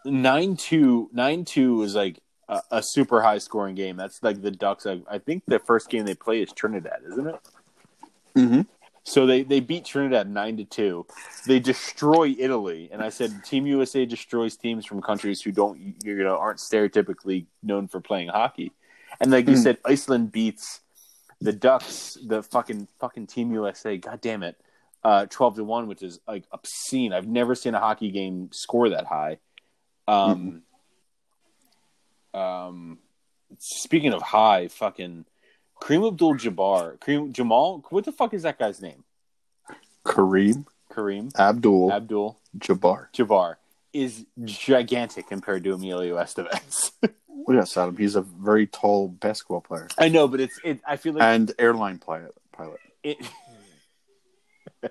nine two nine two is like a, a super high scoring game. That's like the Ducks. I, I think the first game they play is Trinidad, isn't it? Mm-hmm. So they they beat Trinidad nine to two. They destroy Italy, and I said Team USA destroys teams from countries who don't you know aren't stereotypically known for playing hockey. And like you Hmm. said, Iceland beats the Ducks, the fucking fucking Team USA. God damn it, uh, twelve to one, which is like obscene. I've never seen a hockey game score that high. Um, um, speaking of high, fucking Kareem Abdul-Jabbar, Kareem Jamal. What the fuck is that guy's name? Kareem Kareem Abdul Abdul Jabbar. Jabbar is gigantic compared to Emilio Estevez. [LAUGHS] Yes, Adam. He's a very tall basketball player I know, but it's it. I feel like and airline pilot. Pilot. it, [LAUGHS]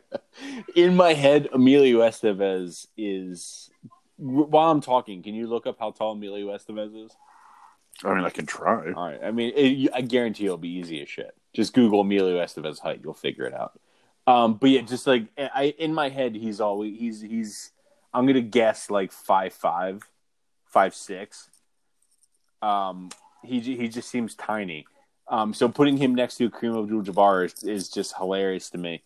in my head, Emilio Estevez is. While I'm talking, can you look up how tall Emilio Estevez is? I mean, I can try. All right, I mean, it, I guarantee it'll be easy as shit. Just Google Emilio Estevez height, you'll figure it out. Um, but yeah, just like I in my head, he's always he's he's. I'm gonna guess like five five, five six. Um, he he just seems tiny. Um, so putting him next to Kareem Abdul-Jabbar is, is just hilarious to me.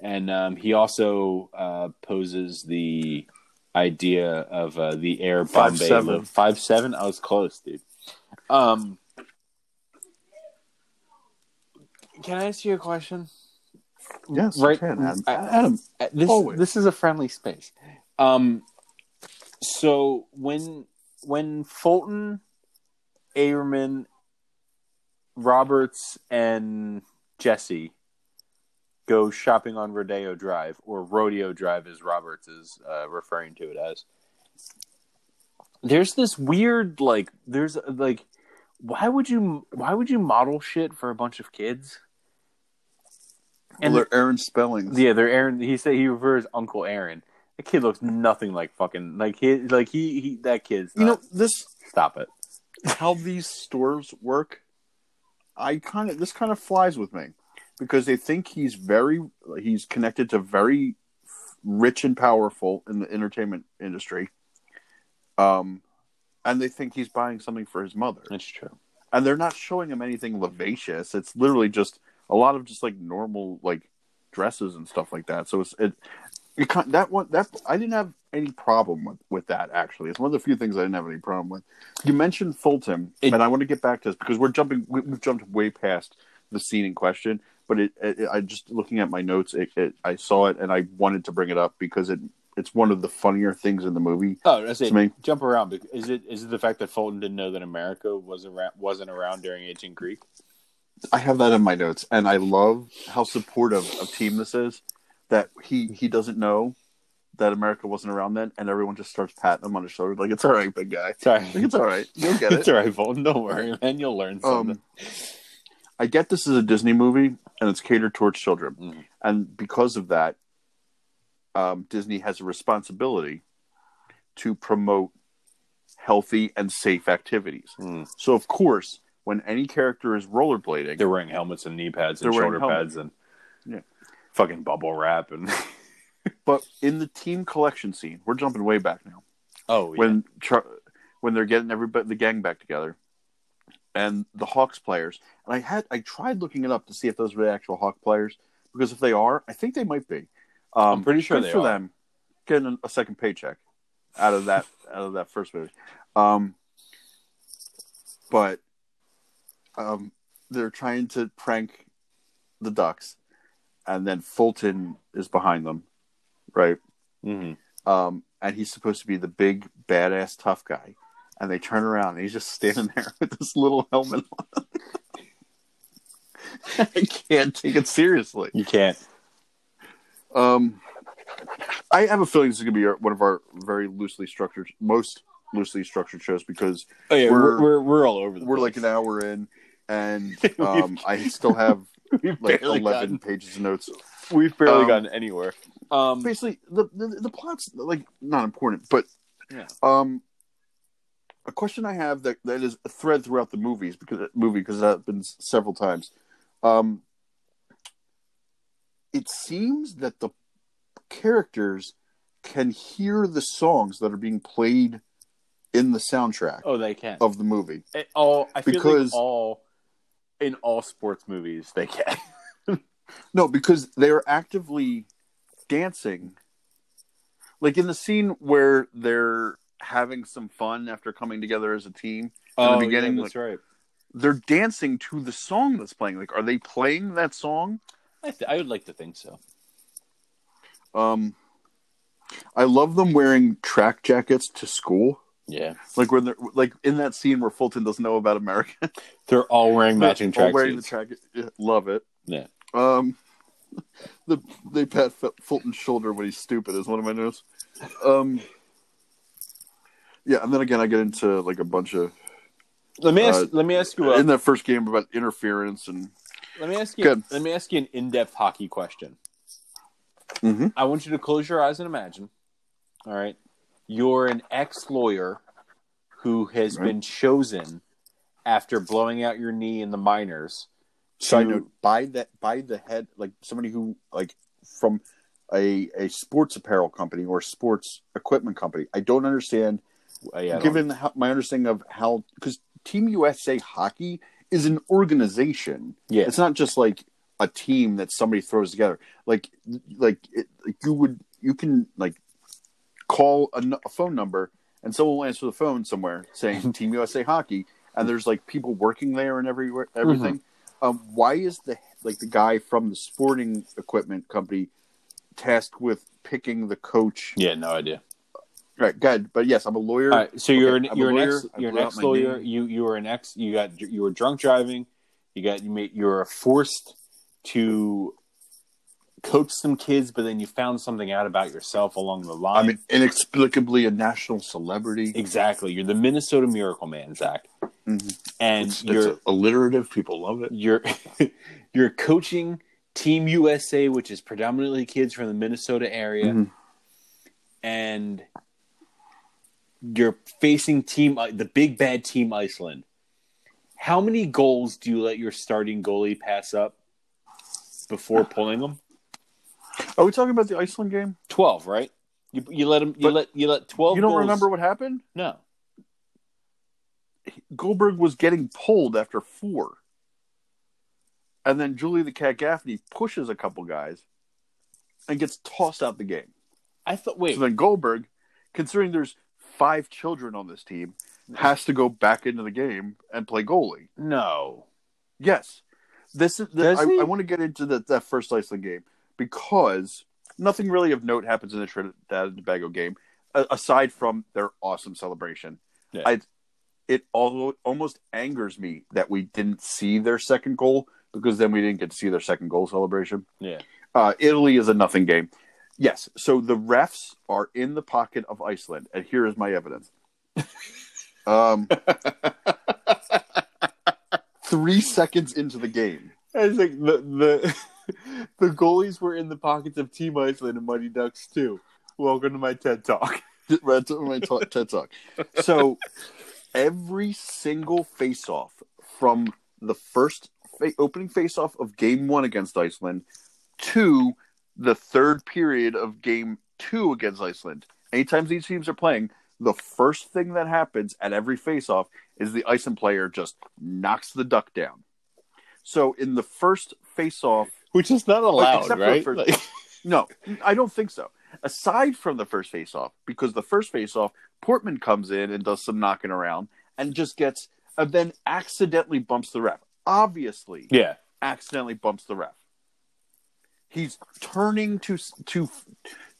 And um, he also uh, poses the idea of uh, the air Bombay Five seven. look. Five seven. I was close, dude. Um, can I ask you a question? Yes, Right. can, Adam. Adam, This Always. this is a friendly space. Um, so when when Fulton, Averman, Roberts, and Jesse go shopping on Rodeo Drive or Rodeo Drive, as Roberts is uh, referring to it as, there's this weird like there's like why would you why would you model shit for a bunch of kids? and they're Aaron Spellings. Yeah, they're Aaron. He said he refers Uncle Aaron. That kid looks nothing like fucking like he like he, he that kid's. You know not- this stop it. How these stores work. I kind of this kind of flies with me because they think he's very he's connected to very rich and powerful in the entertainment industry. Um, and they think he's buying something for his mother, That's true. and they're not showing him anything lascivious. It's literally just a lot of just like normal like dresses and stuff like that. So it's it. That one that I didn't have any problem with with that actually. It's one of the few things I didn't have any problem with. You mentioned Fulton, It- and I want to get back to this because we're jumping. We, we've jumped way past the scene in question. But it, it, I just looking at my notes, it, it, I saw it and I wanted to bring it up because it it's one of the funnier things in the movie. Oh, that's it. Me. Jump around. Is it is it the fact that Fulton didn't know that America was around wasn't around during Ancient Greek? I have that in my notes, and I love how supportive of team this is. That he he doesn't know that America wasn't around then, and everyone just starts patting him on the shoulder like it's all right, big guy. Sorry, Like, it's all right, you'll get it. [LAUGHS] it's it. all right, Fulton. Don't worry, man. You'll learn something. Um, I get this is a Disney movie, and it's catered towards children, Mhm. and because of that, um, Disney has a responsibility to promote healthy and safe activities. Mm. So, of course, when any character is rollerblading, They're wearing helmets and knee pads and shoulder pads and Yeah. Fucking bubble wrap and [LAUGHS] but in the team collection scene, we're jumping way back now. oh yeah. when Char- when they're getting everybody the gang back together and the Hawks players and I had I tried looking it up to see if those were the actual Hawk players because if they are I think they might be um, I'm pretty sure they for are. them getting a second paycheck out of that [LAUGHS] out of that first movie um, but um, they're trying to prank the Ducks and then Fulton is behind them right Mhm. um, and he's supposed to be the big badass tough guy. And they turn around and he's just standing [LAUGHS] there with this little helmet on. [LAUGHS] I can't take it seriously. You can't. Um, I have a feeling this is going to be our, one of our very loosely structured, most loosely structured shows because Oh yeah, We're- we're we're, all over the we're like place. an hour in, and [LAUGHS] um, I still have [LAUGHS] We've like barely eleven gotten, pages of notes. we've barely um, gotten anywhere. Um, Basically, the, the the plot's like not important, but Yeah. um, a question I have that that is a thread throughout the movies because movie because that happens several times. Um, it seems that the characters can hear the songs that are being played in the soundtrack oh, they can. of the movie. It- all I feel because- like all in all sports movies they can. [LAUGHS] No, because they're actively dancing. Like in the scene where they're having some fun after coming together as a team, oh, in the beginning, yeah, that's right. they're dancing to the song that's playing. Like, are they playing that song? I, th- I would like to think so. Um, I love them wearing track jackets to school. Yeah, Like when they're like in that scene where Fulton doesn't know about America. [LAUGHS] they're all wearing matching All track wearing the track. yeah, Love it. Yeah. Um, [LAUGHS] the they pat Fulton's shoulder when he's stupid is one of my notes. Um, yeah, and then again I get into like a bunch of Let me ask. Uh, let me ask you. A, in that first game about interference and let me ask you. Good. Let me ask you an in-depth hockey question. Mhm. I want you to close your eyes and imagine. All right, you're an ex-lawyer who has Right. been chosen after blowing out your knee in the minors. to- note by that by the head like somebody who like from a a sports apparel company or sports equipment company. I don't understand Uh, yeah, I don't- given how, my understanding of how because Team USA hockey is an organization. yeah, It's not just like a team that somebody throws together. Like like, it, like you would you can like call a, n- a phone number and someone will answer the phone somewhere saying [LAUGHS] Team USA hockey and there's like people working there and everywhere everything. Um, why is the like the guy from the sporting equipment company tasked with picking the coach? yeah, no idea. Right, good. But yes, I'm a lawyer. All right, so you're an I'm you're an lawyer. ex I you're an ex lawyer. You you were an ex. You got you were drunk driving. You got you made you were forced to coach some kids, but then you found something out about yourself along the line. I'm inexplicably a national celebrity. exactly, you're the Minnesota Miracle Man, Zach, Mhm. and It's, you're it's alliterative. People love it. you're [LAUGHS] you're coaching Team USA, which is predominantly kids from the Minnesota area, Mhm. and you're facing team uh, the big bad team Iceland. How many goals do you let your starting goalie pass up before pulling them? Are we talking about the Iceland game? Twelve, right? You, you let him. You But let you let twelve. You don't goals- remember what happened? No. Goldberg was getting pulled after four. And then Julie the Cat Gaffney pushes a couple guys and gets tossed out the game. I thought. Wait. So then Goldberg, considering there's five children on this team, has to go back into the game and play goalie. no. Yes. This is the, I. I want to get into the, that first Iceland game because nothing really of note happens in the Trinidad and Tobago game aside from their awesome celebration. Yeah. I it all, almost angers me that we didn't see their second goal because then we didn't get to see their second goal celebration. Yeah. Uh, Italy is a nothing game. Yes, so the refs are in the pocket of Iceland, and here is my evidence. [LAUGHS] um, three seconds into the game, I was like the the [LAUGHS] the goalies were in the pockets of Team Iceland and Mighty Ducks too. Welcome to my TED Talk. [LAUGHS] Right to my TED talk. So every single face-off from the first fa- opening face-off of Game One against Iceland to the third period of Game Two against Iceland. Anytime these teams are playing, the first thing that happens at every face-off is the Iceland player just knocks the duck down. So in the first face-off, Which is not allowed, except for right? for- Like- [LAUGHS] no, I don't think so. Aside from the first face-off, because the first face-off, Portman comes in and does some knocking around and just gets, and then accidentally bumps the ref. Obviously, yeah. accidentally bumps the ref. He's turning to to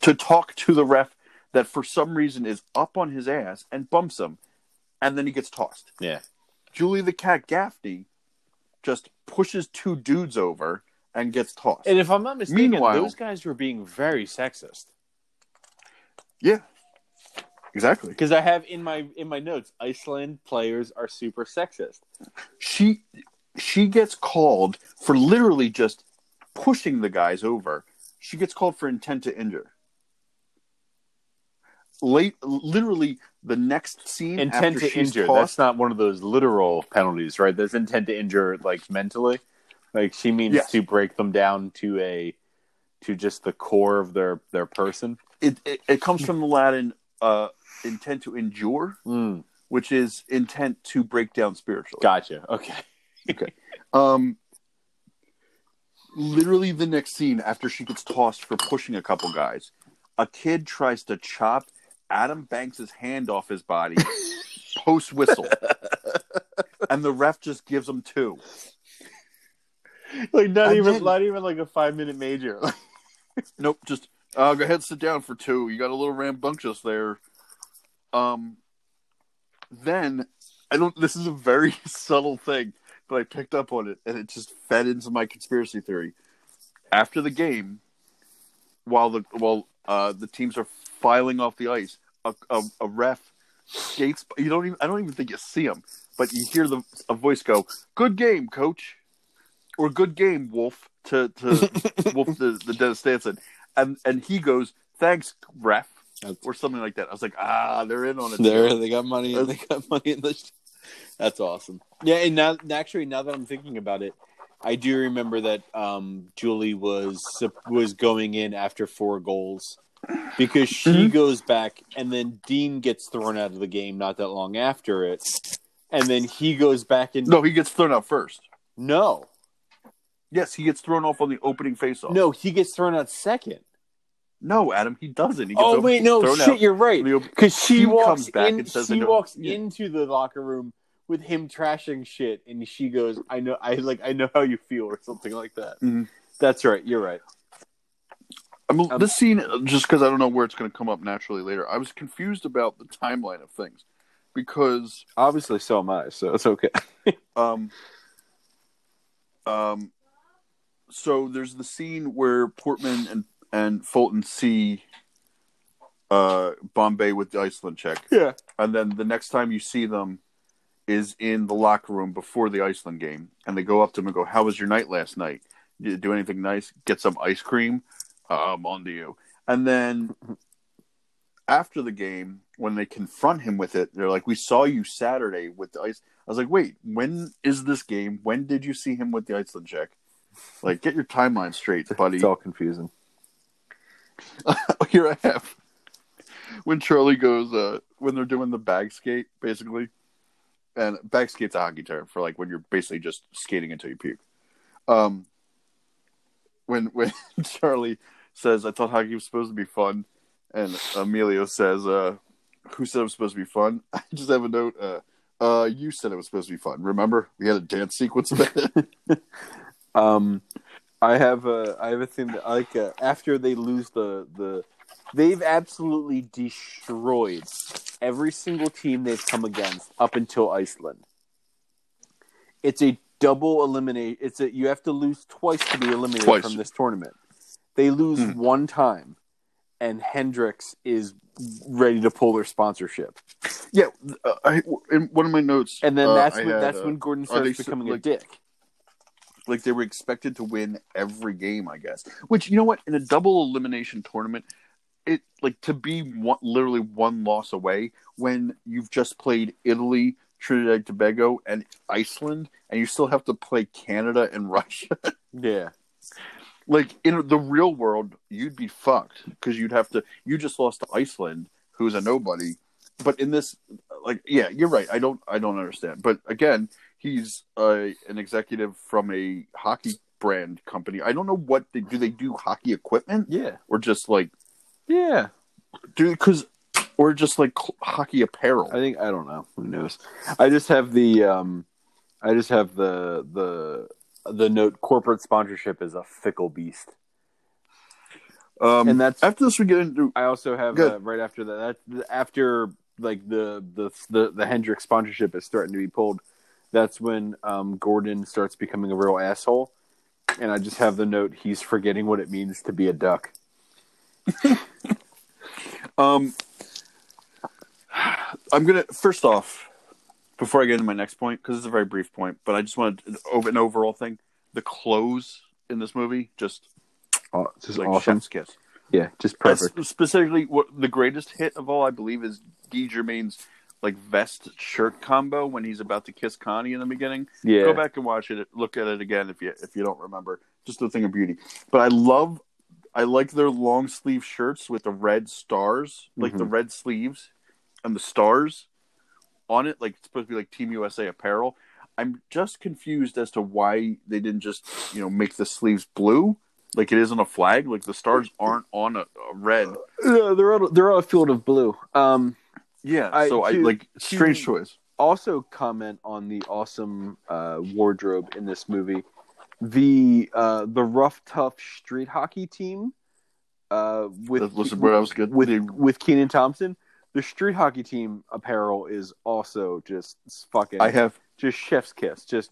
to talk to the ref that for some reason is up on his ass and bumps him, and then he gets tossed. Yeah. Julie the Cat Gaffney just pushes two dudes over and gets tossed. And if I'm not mistaken, Meanwhile- those guys were being very sexist. yeah, exactly. Because I have in my in my notes, Iceland players are super sexist. She she gets called for literally just pushing the guys over. She gets called for intent to injure. Late, literally, the next scene Intent to injure. tossed- That's not one of those literal penalties, right? That's intent to injure, like mentally. Like she means Yes. to break them down to a to just the core of their their person. it, it, it comes from the Latin uh, intent to endure, Mm, which is intent to break down spiritually. gotcha. Okay. Okay. Um, literally, the next scene after she gets tossed for pushing a couple guys, a kid tries to chop Adam Banks's hand off his body [LAUGHS] post whistle, and the ref just gives him two. Like not And even then- not even like a five minute major. [LAUGHS] Nope, just uh, go ahead, sit down for two. You got a little rambunctious there. Um, then I don't. This is a very [LAUGHS] subtle thing, but I picked up on it, and it just fed into my conspiracy theory. After the game, while the while uh, the teams are filing off the ice, a, a, a ref skates. You don't even. I don't even think you see him, but you hear the a voice go, "Good game, coach," or "Good game, Wolf." To to [LAUGHS] Wolf the, the Dennis Stansson, and and he goes, "Thanks, ref," or something like that. I was like, "Ah, they're in on it." There, too." they got money. They got money in this. [LAUGHS] That's awesome. Yeah, and now actually, now that I'm thinking about it, I do remember that um, Julie was was going in after four goals because she Mhm. goes back, and then Dean gets thrown out of the game not that long after it, and then he goes back and No, he gets thrown out first. no, Yes, he gets thrown off on the opening faceoff. no, he gets thrown out second. no, Adam, he doesn't. He gets Oh wait, no, shit, you're right. on the op- Because she He walks comes back in, and says, "I she walks Yeah. into the locker room with him trashing shit, and she goes, "I know, I like, I know how you feel," or something like that. Mhm. That's right. You're right. I mean, Um, this scene, just because I don't know where it's going to come up naturally later, I was confused about the timeline of things because Obviously, so am I. So it's okay. [LAUGHS] um, um, so there's the scene where Portman and and Fulton see uh Bombay with the Iceland check, Yeah. and then the next time you see them is in the locker room before the Iceland game, and they go up to him and go, "How was your night last night? Did you do anything nice? Get some ice cream? Uh, I'm on to you." And then after the game, when they confront him with it, they're like, "We saw you Saturday with the ice." I was like, "Wait, when is this game? When did you see him with the Iceland check? Like, get your timeline straight, buddy." It's all confusing. [LAUGHS] Here I have when Charlie goes uh when they're doing the bag skate basically, and bag skate's a hockey term for like when you're basically just skating until you puke. Um, when when [LAUGHS] Charlie says, "I thought hockey was supposed to be fun," and Emilio says, uh, "Who said it was supposed to be fun?" [LAUGHS] I just have a note. Uh, uh, you said it was supposed to be fun. Remember, we had a dance sequence about it. Um, I have a I have a thing that like uh, after they lose the the they've absolutely destroyed every single team they've come against up until Iceland. It's a double eliminate. It's a you have to lose twice to be eliminated Twice. from this tournament. They lose Hmm. one time, and Hendrix is ready to pull their sponsorship. yeah, uh, I, in one of my notes, And then uh, that's when had, that's uh, when Gordon starts becoming a like- dick. Like they were expected to win every game, I guess. Which you know what, in a double elimination tournament, it like to be one, literally one loss away when you've just played Italy, Trinidad and Tobago, and Iceland, and you still have to play Canada and [LAUGHS] Russia. Yeah. like in the real world, you'd be fucked because you'd have to. You just lost to Iceland, who's a nobody. But in this, like, yeah, you're right. I don't, I don't understand. But again, he's uh, an executive from a hockey brand company. I don't know what they do. They do hockey equipment Yeah. or just like Yeah. do because or just like hockey apparel. I think I don't know. Who knows? I just have the um I just have the the the note corporate sponsorship is a fickle beast. Um, And that's after this, we get into I also have uh, right after that, that after like the, the the the Hendrix sponsorship is starting to be pulled. That's when um, Gordon starts becoming a real asshole. And I just have the note: he's forgetting what it means to be a duck. [LAUGHS] Um, I'm gonna first off, before I get into my next point, because it's a very brief point, but I just wanted over an overall thing. The clothes in this movie just Oh, just like awesome. chef's kiss. Yeah, just That's perfect. specifically, what the greatest hit of all, I believe, is Guy Germaine's like vest shirt combo when he's about to kiss Connie in the beginning. Yeah, Go back and watch it. Look at it again if you if you don't remember. Just a thing of beauty. But I love, I like their long sleeve shirts with the red stars, like the red sleeves and the stars on it. Like it's supposed to be like Team USA apparel. I'm just confused as to why they didn't just you know make the sleeves blue like it is on a flag. Like the stars aren't on a, a red. Yeah, they're all, they're all a field of blue. Um, Yeah. I- so I like strange choice. also comment on the awesome uh, wardrobe in this movie. The uh, the rough tough street hockey team uh, with Listen, where I was good. with with Kenan Thompson. The street hockey team apparel is also just fucking I have just chef's kiss, just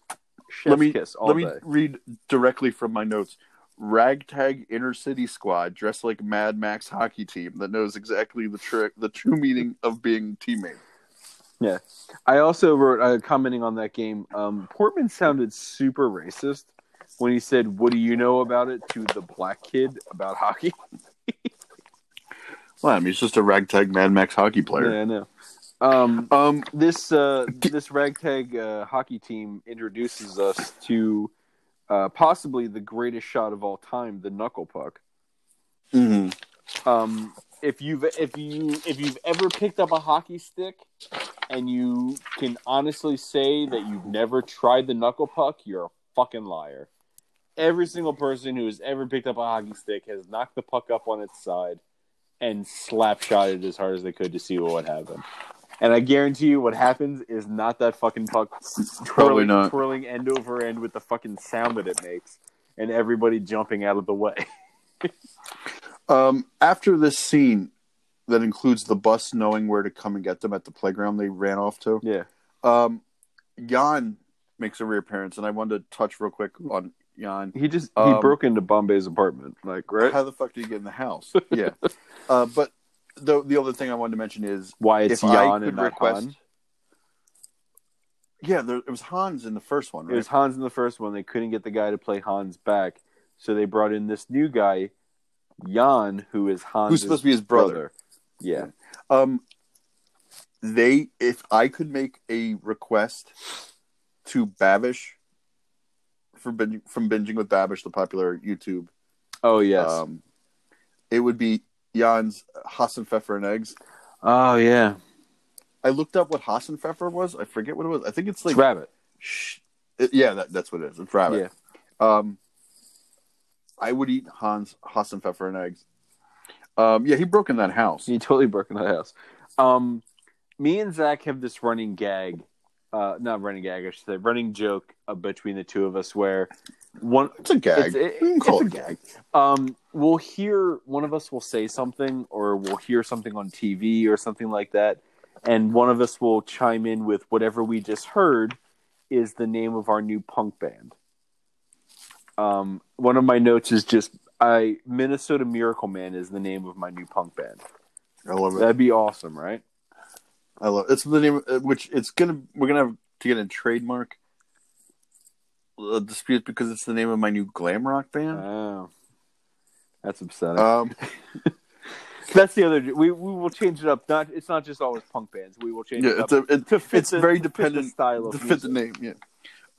chef's let me kiss all let me read directly from my notes. Ragtag inner city squad dressed like Mad Max hockey team that knows exactly the trick, the true meaning of being teammate. Yeah, I also wrote uh, commenting on that game. Um, Portman sounded super racist when he said, "What do you know about it?" to the black kid about hockey. [LAUGHS] Well, I mean, he's just a ragtag Mad Max hockey player. Yeah, I know. Um, Um, this uh, [LAUGHS] this ragtag uh, hockey team introduces us to uh, possibly the greatest shot of all time, the knuckle puck. mhm. Um, if you've if you if you've ever picked up a hockey stick and you can honestly say that you've never tried the knuckle puck, you're a fucking liar. Every single person who has ever picked up a hockey stick has knocked the puck up on its side and slap shot it as hard as they could to see what would happen. And I guarantee you, what happens is not that fucking puck twirling, not. twirling end over end with the fucking sound that it makes, and everybody jumping out of the way. [LAUGHS] Um, after this scene that includes the bus knowing where to come and get them at the playground they ran off to, yeah, um, Jan makes a reappearance, and I wanted to touch real quick on Jan. he just he Um, broke into Bombay's apartment, like right. How the fuck did he get in the house? Yeah. [LAUGHS] uh, but the the other thing I wanted to mention is Why it's if Jan and not request. Han. Yeah, there, it was Hans in the first one, It was Hans in the first one. They couldn't get the guy to play Hans back, so they brought in this new guy, Jan, who is Hans' Who's supposed to be his brother? Yeah, Um, they if I could make a request to Babish for from binging with Babish, the popular YouTube, Oh yes. um, it would be Jan's Hasenpfeffer and eggs. oh yeah. I looked up what Hasenpfeffer was. I forget what it was. I think it's like It's rabbit. Sh- it- yeah, that, that's what it is. It's rabbit. Um, I would eat Hans Hasenpfeffer and eggs. Um, yeah, he broke in that house. He totally broke in that house. Um, me and Zach have this running gag, uh, not running gag, I should say, running joke uh, between the two of us where one It's a gag. It's, it- we can call it's it a a gag. um, we'll hear one of us will say something, or we'll hear something on TV or something like that, and one of us will chime in with whatever we just heard is the name of our new punk band. Um, one of my notes is just I Minnesota Miracle Man is the name of my new punk band. I love it. That'd be awesome, right? I love it's the name. uh, Which it's gonna we're gonna have to get a trademark uh, dispute because it's the name of my new glam rock band. Oh, that's upsetting. Um, [LAUGHS] that's the other. We we will change it up. Not it's not just always punk bands. We will change it yeah, up it's a, it, to fit it's the, very to fit the dependent style of to fit the name. Yeah.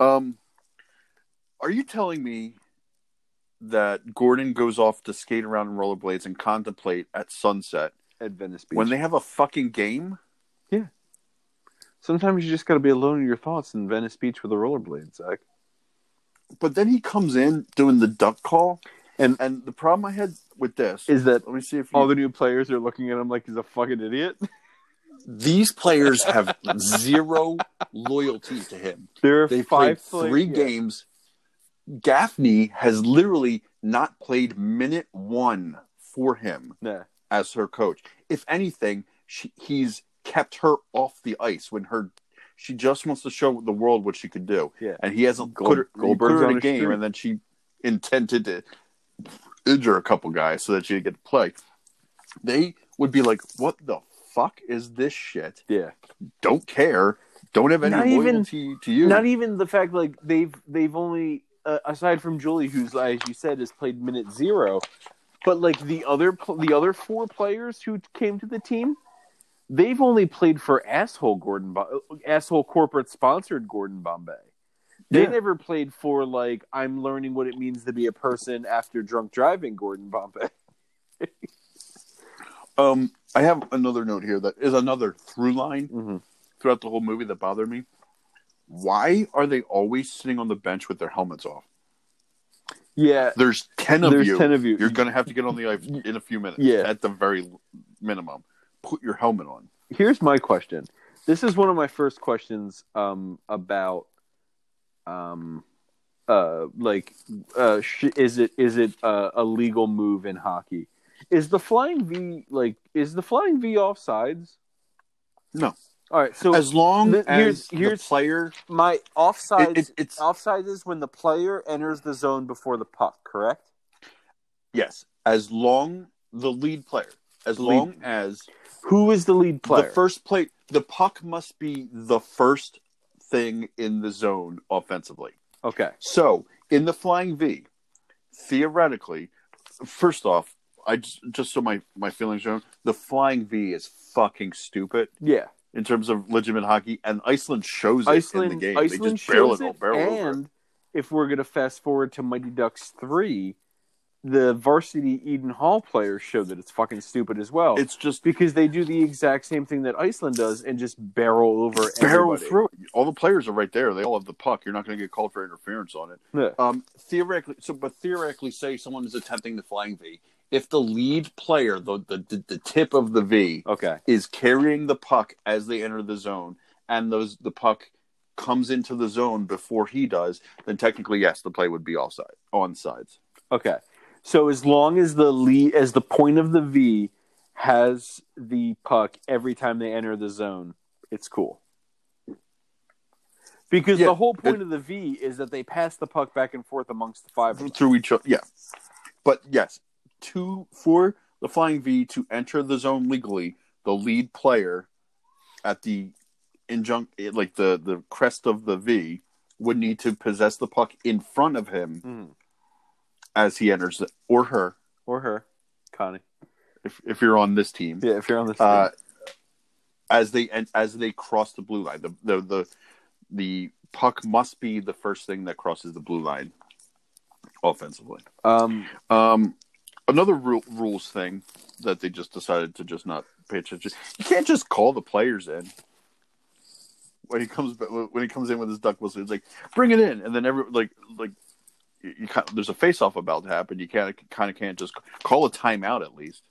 Um, are you telling me that Gordon goes off to skate around in rollerblades and contemplate at sunset at Venice Beach. when they have a fucking game? Sometimes you just got to be alone in your thoughts in Venice Beach with a rollerblade, Zach. But then he comes in doing the duck call, And- and the problem I had with this Is that let me see if you, all the new players are looking at him like he's a fucking idiot? these players have zero loyalty to him. There are They played five play- three yeah. games. Gaffney has literally not played minute one for him Yeah. as her coach. If anything, she, he's kept her off the ice when her She just wants to show the world what she could do. Yeah. And he hasn't Gold- put her, he put her in a game, street. and then she intended to injure a couple guys so that she'd get to play. They would be like, "What the fuck is this shit?" Yeah. Don't care. Don't have any Not even- loyalty to you. Not even the fact like they've they've only uh, aside from Julie, who's as you said has played minute zero, but like the other pl- the other four players who came to the team, they've only played for asshole Gordon, Bo- asshole corporate sponsored Gordon Bombay. They Yeah. never played for like I'm learning what it means to be a person after drunk driving Gordon Bombay. [LAUGHS] Um, I have another note here that is another through line Mm-hmm. throughout the whole movie that bothered me. Why are they always sitting on the bench with their helmets off? Yeah, There's ten of There's you. 10 of you. You're gonna have to get on the ice [LAUGHS] in a few minutes. Yeah. at the very minimum. Put your helmet on. here's my question. This is one of my first questions um, about um, uh, like uh, sh- is it is it uh, a legal move in hockey? Is the flying V like is the flying V offsides? No. All right, so As long th- here's- as here's- the player, my offsides it, it, it's offsides is when the player enters the zone before the puck, correct? yes. As long the lead player, as Lead. long as Who is the lead player? the first play, the puck must be the first thing in the zone offensively. okay, So in the flying V, theoretically, first off, I just, just so my my feelings are, the flying V is fucking stupid yeah. in terms of legitimate hockey, and Iceland shows it Iceland, in the game. Iceland they just barrel it, it, barrel over. and if we're gonna fast forward to Mighty Ducks three, the varsity Eden Hall players show that it's fucking stupid as well. It's just because they do the exact same thing that Iceland does and just barrel over barrel everybody. through it. All the players are right there. They all have the puck. You're not going to get called for interference on it. Yeah. Um, theoretically, so but theoretically, say someone is attempting the flying V. If the lead player, the the, the, the tip of the V, Okay. is carrying the puck as they enter the zone, and those the puck comes into the zone before he does, then technically yes, the play would be offside on sides. Okay. So as long as the lead as the point of the V has the puck every time they enter the zone, it's cool. Because Yeah, the whole point it- of the V is that they pass the puck back and forth amongst the five through each other. Yeah, but yes, to for the flying V to enter the zone legally, the lead player at the injunct like the the crest of the V would need to possess the puck in front of him Mhm. As he enters it, or her Or her, Connie. if if you're on this team. Yeah, if you're on the uh, as they and as they cross the blue line. The, the the the puck must be the first thing that crosses the blue line offensively. um, Um, another ru- rules thing that they just decided to just not pay attention. You can't just call the players in. When he comes when he comes in with his duck whistle, it's like bring it in, and then every like like you, kind there's a face off about to happen. You can't kind of can't just call a timeout at least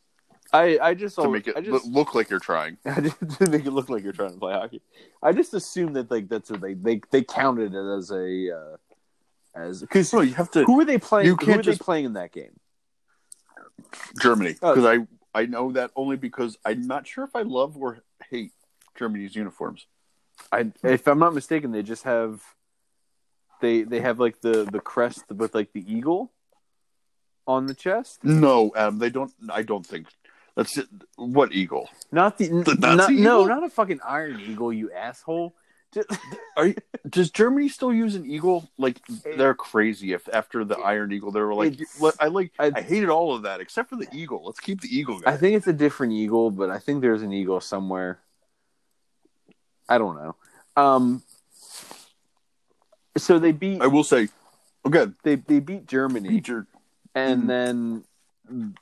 I I just to always, make it I just look like you're trying. [LAUGHS] [LAUGHS] to make it look like you're trying to play hockey. I just assume that like that's a, they they they counted it as a uh, as because No, you have to who are they playing? you who can't are just- they playing in that game? Germany Oh. because I I know that only because I'm not sure if I love or hate Germany's uniforms. I if I'm not mistaken, they just have they they have like the the crest with like the eagle on the chest. No, Adam, they don't. I don't think that's it. what eagle. Not the, The not, Nazi no, not a fucking iron eagle, you asshole. Just, [LAUGHS] Are you, does Germany still use an eagle? Like they're crazy. If after the Iron Eagle, they were like, I like, I- I, hated all of that except for the eagle. Let's keep the eagle. Guy. I think it's a different eagle, but I think there's an eagle somewhere. I don't know. Um, so they beat I will say, okay, they they beat Germany, and Mhm. then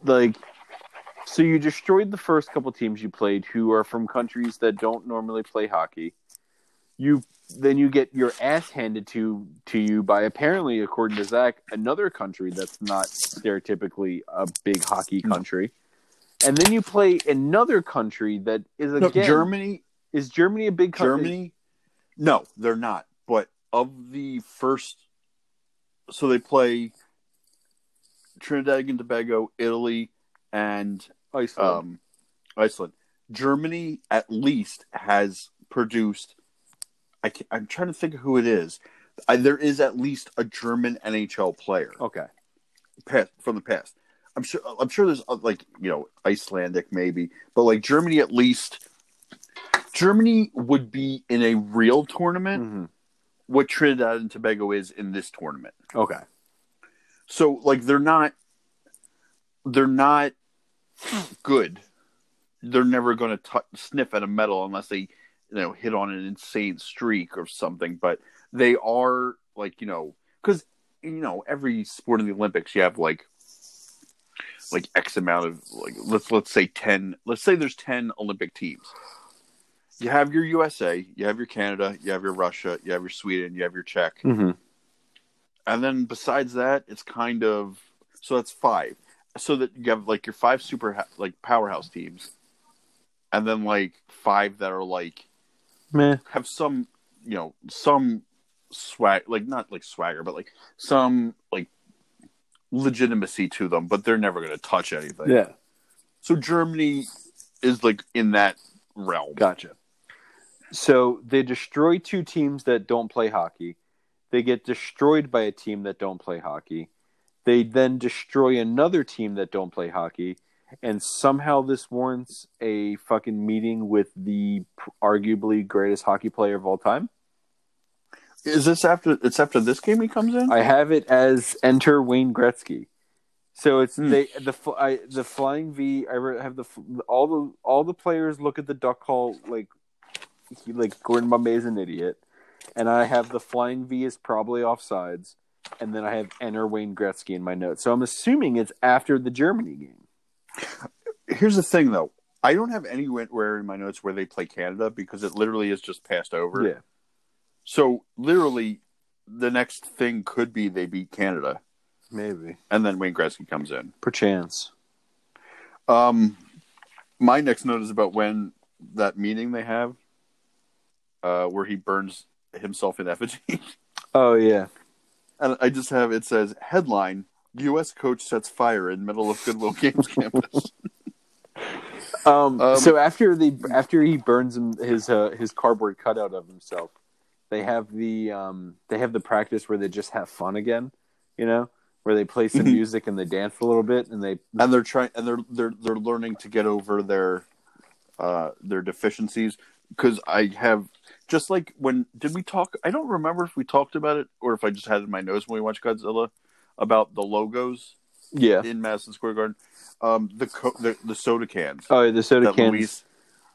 like so you destroyed the first couple teams you played who are from countries that don't normally play hockey. You then you get your ass handed to to you by apparently, according to Zach, another country that's not stereotypically a big hockey No. country. And then you play another country that is No, again Germany, is Germany a big country? Germany. No, they're not. But of the first, so they play Trinidad and Tobago, Italy, and Iceland. um, Iceland. Germany at least has produced I I'm trying to think of who it is. I, there is at least a German NHL player Okay. past, from the past. I'm sure. I'm sure there's uh, like you know Icelandic maybe, but like Germany at least. Germany would be in a real tournament Mhm. What Trinidad and Tobago is in this tournament. Okay. So like they're not they're not good. They're never going to sniff at a medal unless they you know hit on an insane streak or something, but they are like, you know, cuz you know, every sport in the Olympics you have like like X amount of like let's let's say 10 let's say there's 10 Olympic teams. You have your USA, you have your Canada, you have your Russia, you have your Sweden, you have your Czech Mm-hmm. and then besides that, it's kind of so that's five. So that you have like your five super like powerhouse teams, and then like five that are like Meh. have some you know some swag like not like swagger, but like some like legitimacy to them, but they're never going to touch anything. Yeah. So Germany is like in that realm. Gotcha. So they destroy two teams that don't play hockey. They get destroyed by a team that don't play hockey. They then destroy another team that don't play hockey. And somehow this warrants a fucking meeting with the arguably greatest hockey player of all time. Is this after? It's after this game he comes in. I have it as enter Wayne Gretzky. So it's Hmm. they the I, the flying V. I have the all the all the players look at the duck call like he, like Gordon Bombay is an idiot, and I have the flying V is probably offsides, and then I have enter Wayne Gretzky in my notes. So I'm assuming it's after the Germany game. Here's the thing, though. I don't have anywhere in my notes where they play Canada because it literally is just passed over. Yeah, So literally, the next thing could be they beat Canada, maybe and then Wayne Gretzky comes in. perchance. Um, my next note is about when that meeting they have, uh, where he burns himself in effigy, [LAUGHS] Oh yeah, and I just have it says headline: U.S. coach sets fire in middle of Goodwill Games [LAUGHS] campus. Um, Um, so after the after he burns him, his uh, his cardboard cutout of himself, they have the um, they have the practice where they just have fun again, you know, where they play some Mhm. music and they dance a little bit and they and they're trying and they're they're they're learning to get over their uh their deficiencies because I have just like when did we talk I don't remember if we talked about it or if I just had it in my nose when we watched Godzilla about the logos yeah. in Madison Square Garden um the co- the, the soda cans Oh, yeah, the soda cans. Luis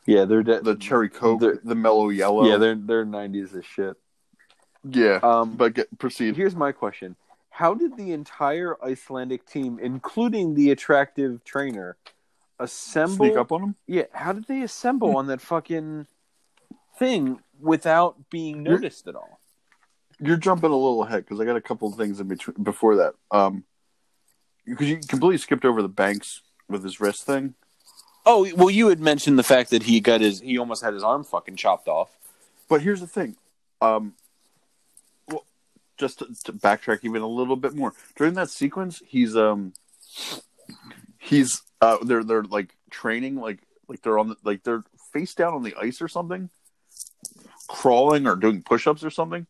yeah, they're de- the cherry coke the mellow yellow yeah, they're they're nineties as shit. yeah Um, but get proceed here's my question: How did the entire Icelandic team, including the attractive trainer, assemble? sneak up on them Yeah, how did they assemble on that fucking thing without being You're- noticed at all? you're jumping a little ahead because I got a couple of things in between before that um because you completely skipped over the banks with his wrist thing Oh well, you had mentioned the fact that he got his he almost had his arm fucking chopped off. But here's the thing. Um, well, just to, to backtrack even a little bit more during that sequence, he's um, he's uh, they're they're like training, like like they're on the, like they're face down on the ice or something, crawling or doing push-ups or something.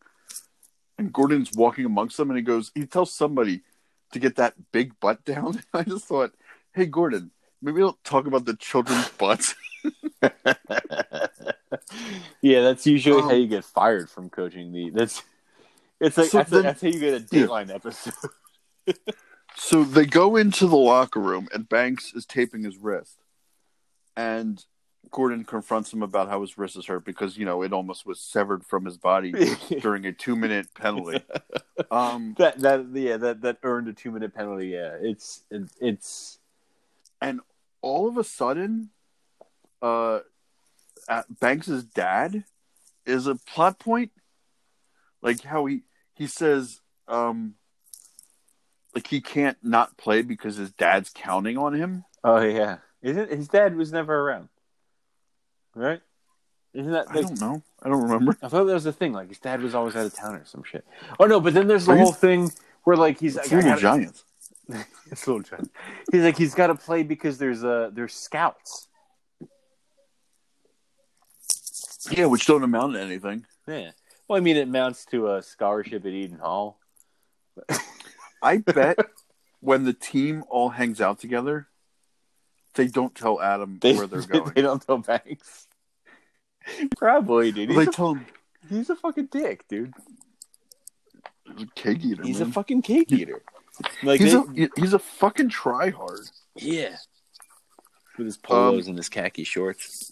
And Gordon's walking amongst them, and he goes, he tells somebody to get that big butt down. [LAUGHS] I just thought, hey, Gordon, maybe we'll talk about the children's [LAUGHS] butts. [LAUGHS] yeah, that's usually how Um, you get fired from coaching the. That's it's like So that's, then- that's how you get a Yeah. Episode. So they go into the locker room, and Banks is taping his wrist, and Gordon confronts him about how his wrist is hurt because you know it almost was severed from his body [LAUGHS] during a two-minute penalty. [LAUGHS] Um, that that yeah that that earned a two minute penalty. Yeah, it's it's, it's and all of a sudden, uh, Banks's dad is a plot point, like how he he says, um, like he can't not play because his dad's counting on him. oh yeah. Isn't his dad was never around, right? Isn't that I don't know. I don't remember. I thought that was the thing. Like his dad was always out of town or some shit. Oh no, but then there's the Are you- whole thing where like he's [LAUGHS] It's like, little giants. it's little giant. He's like he's got to play because there's uh there's scouts. Yeah, which don't amount to anything. Yeah, Well, I mean, it amounts to a scholarship at Eden Hall. [LAUGHS] I bet when the team all hangs out together, they don't tell Adam They, where they're [LAUGHS] going. they don't tell Banks. Probably, dude. He's, they a, tell him he's a fucking dick, dude. he's a cake eater. He's a fucking cake eater. Like, he's they- a he's a fucking tryhard. yeah. With his polos Um, and his khaki shorts.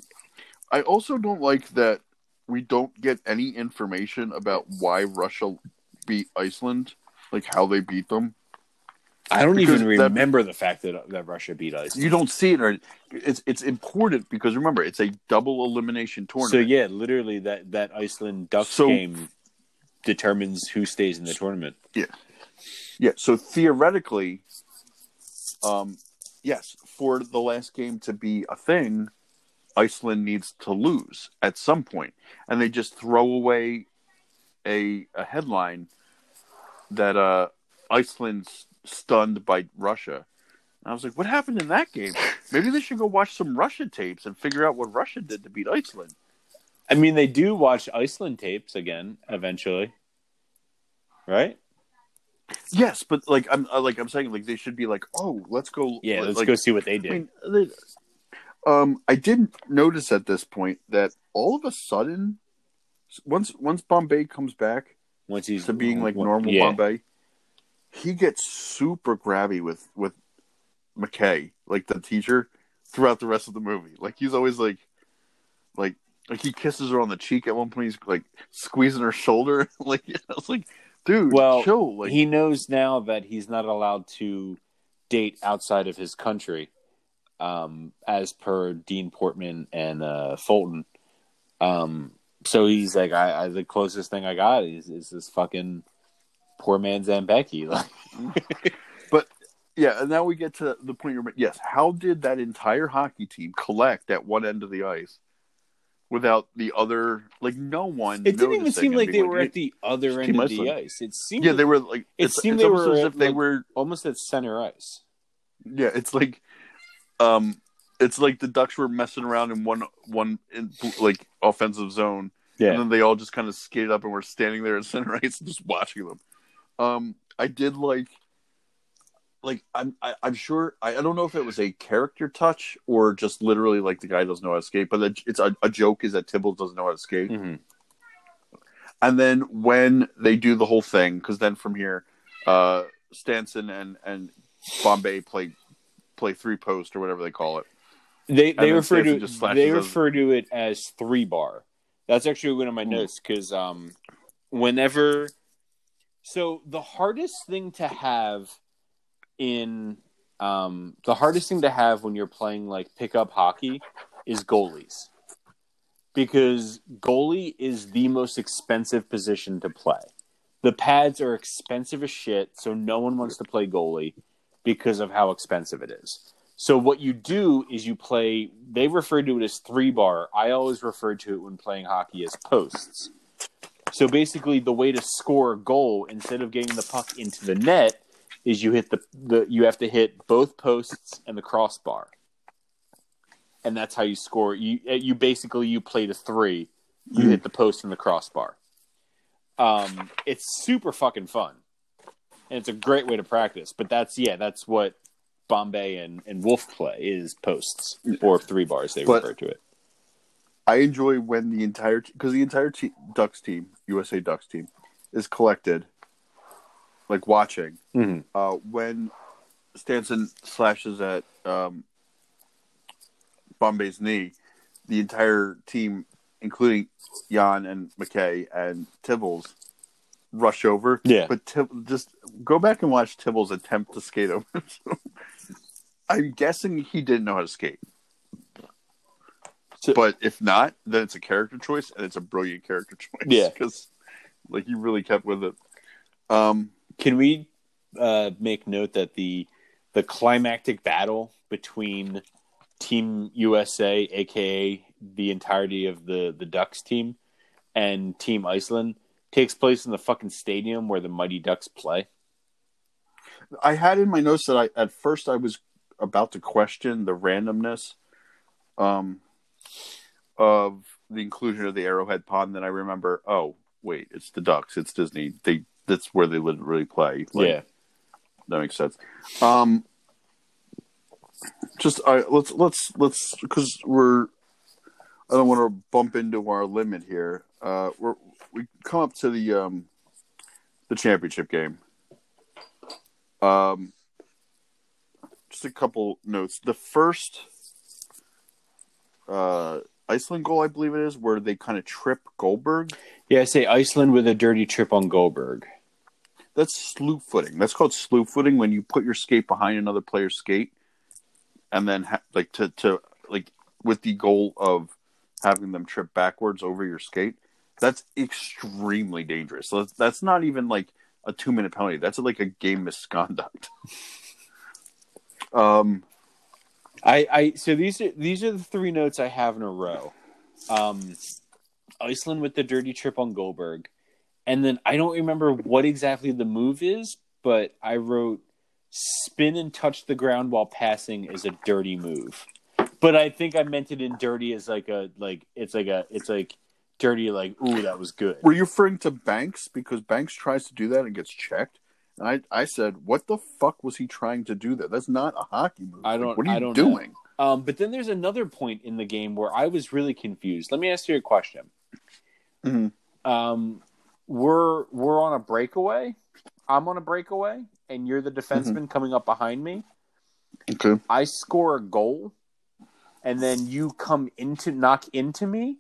I also don't like that we don't get any information about why Russia beat Iceland, like how they beat them. I don't because even that- remember the fact that that Russia beat Iceland. You don't see it, or it's it's important because remember it's a double elimination tournament. So yeah, literally that that Iceland Ducks So- game determines who stays in the tournament. Yeah, yeah, so theoretically, um, yes, for the last game to be a thing, Iceland needs to lose at some point, and they just throw away a a headline that uh, Iceland's stunned by Russia. And I was like, what happened in that game? Maybe they should go watch some Russia tapes and figure out what Russia did to beat Iceland. I mean, they do watch Iceland tapes again eventually, right? Yes, but like I'm uh, like I'm saying, like they should be like, oh, let's go. Yeah, let's like, go see what they did. I mean, they, um, I didn't notice at this point that all of a sudden, once once Bombay comes back Once he's to being like normal yeah. Bombay, he gets super grabby with with McKay, like the teacher, throughout the rest of the movie. Like he's always like, like like he kisses her on the cheek at one point. He's like squeezing her shoulder. [LAUGHS] like I was like, dude, Well, chill. Like he knows now that he's not allowed to date outside of his country, um, as per Dean Portman and uh, Fulton. Um, so he's like, I, I the closest thing I got is, is this fucking poor man Zambecki. [LAUGHS] Like, Yeah, and now we get to the point you're. Yes, how did that entire hockey team collect at one end of the ice without the other? Like no one. it didn't even seem like they being were at the other end of the Iceland. ice. It seemed Yeah, they were like. It it's, seemed it's they almost were as at, if they like- were. almost at center ice. Yeah, it's like, um, it's like the Ducks were messing around in one one in, like offensive zone, Yeah. and then they all just kind of skated up and were standing there at center ice just watching them. Um, I did like, like I'm I, I'm sure I, I don't know if it was a character touch or just literally like the guy doesn't know how to skate, but it's a, a joke is that Tibbles doesn't know how to skate. hmm And then when they do the whole thing, because then from here, uh, Stansson and and Bombay play play three post or whatever they call it. They they refer to Stansson just slashes they those- refer to it as three bar. That's actually one of my notes because um, whenever so the hardest thing to have in um, the hardest thing to have when you're playing like pickup hockey is goalies because goalie is the most expensive position to play. The pads are expensive as shit, so no one wants to play goalie because of how expensive it is. So what you do is you play. They refer to it as three bar. I always refer to it when playing hockey as posts. So basically, the way to score a goal instead of getting the puck into the net is you hit the, the you have to hit both posts and the crossbar, and that's how you score. You you basically you play to three. You hit the post and the crossbar. Um, it's super fucking fun, and it's a great way to practice. But that's yeah, that's what Bombay and, and Wolf play is posts or three bars. They But- refer to it. I enjoy when the entire because the entire te- Ducks team, USA Ducks team, is collected, like watching. Mhm. Uh, when Stansson slashes at um, Bombay's knee, the entire team, including Jan and McKay and Tibbles, rush over. Yeah. but Tib- just go back and watch Tibbles attempt to skate over. [LAUGHS] I'm guessing he didn't know how to skate. So- but if not, then it's a character choice, and it's a brilliant character [LAUGHS] choice. Yeah. because like you really kept with it. Um, Can we uh, make note that the the climactic battle between Team USA, aka the entirety of the the Ducks team, and Team Iceland takes place in the fucking stadium where the Mighty Ducks play? I had in my notes that I at first I was about to question the randomness, um, of the inclusion of the Arrowhead Pond. Then I remember, oh, wait, it's the Ducks, it's Disney. They that's where they literally play. Like, yeah. that makes sense. Um, just I let's let's let's because we're I don't want to bump into our limit here. Uh, we're we come up to the um the championship game. Um, just a couple notes. The first uh Iceland goal, I believe it is, where they kind of trip Goldberg. Yeah, I say Iceland with a dirty trip on Goldberg. That's slew footing. That's called slew footing when you put your skate behind another player's skate, and then ha- like to to like with the goal of having them trip backwards over your skate. That's extremely dangerous. So that's, that's not even like a two minute penalty. That's like a game misconduct. [LAUGHS] um, I, I so these are these are the three notes I have in a row. Um, Iceland with the dirty trip on Goldberg, and then I don't remember what exactly the move is, but I wrote spin and touch the ground while passing is a dirty move. But I think I meant it in dirty as like a like it's like a it's like dirty like ooh that was good. were you referring to Banks because Banks tries to do that and gets checked? I, I said, what the fuck was he trying to do there? That's not a hockey move. I don't- what are you I don't doing? Um, but then there's another point in the game where I was really confused. Let me ask you a question. Mhm. Um, we're we're on a breakaway. I'm on a breakaway, and you're the defenseman coming up behind me. Okay. I score a goal, and then you come into knock into me.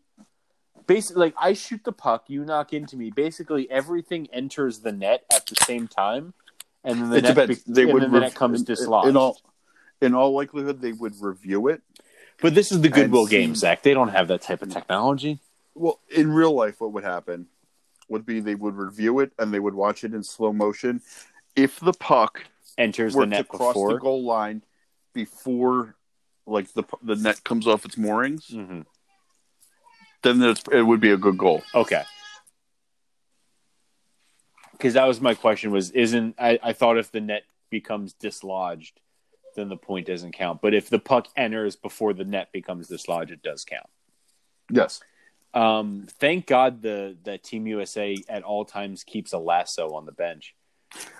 Basically, like I shoot the puck, you knock into me. Basically, everything enters the net at the same time, and then the It net, depends. be- They and would then the rev- net comes in- dislodged. In all, in all likelihood, they would review it. but this is the Goodwill and see- game, Zach. They don't have that type of technology. Well, in real life, what would happen would be they would review it and they would watch it in slow motion. If the puck Enters the net cross before. the goal line before, like the the net comes off its moorings, hmm then it would be a good goal. Okay. Because that was my question. Was isn't I, I thought if the net becomes dislodged, then the point doesn't count. But if the puck enters before the net becomes dislodged, it does count. Yes. Um, thank God the that Team USA at all times keeps a lasso on the bench.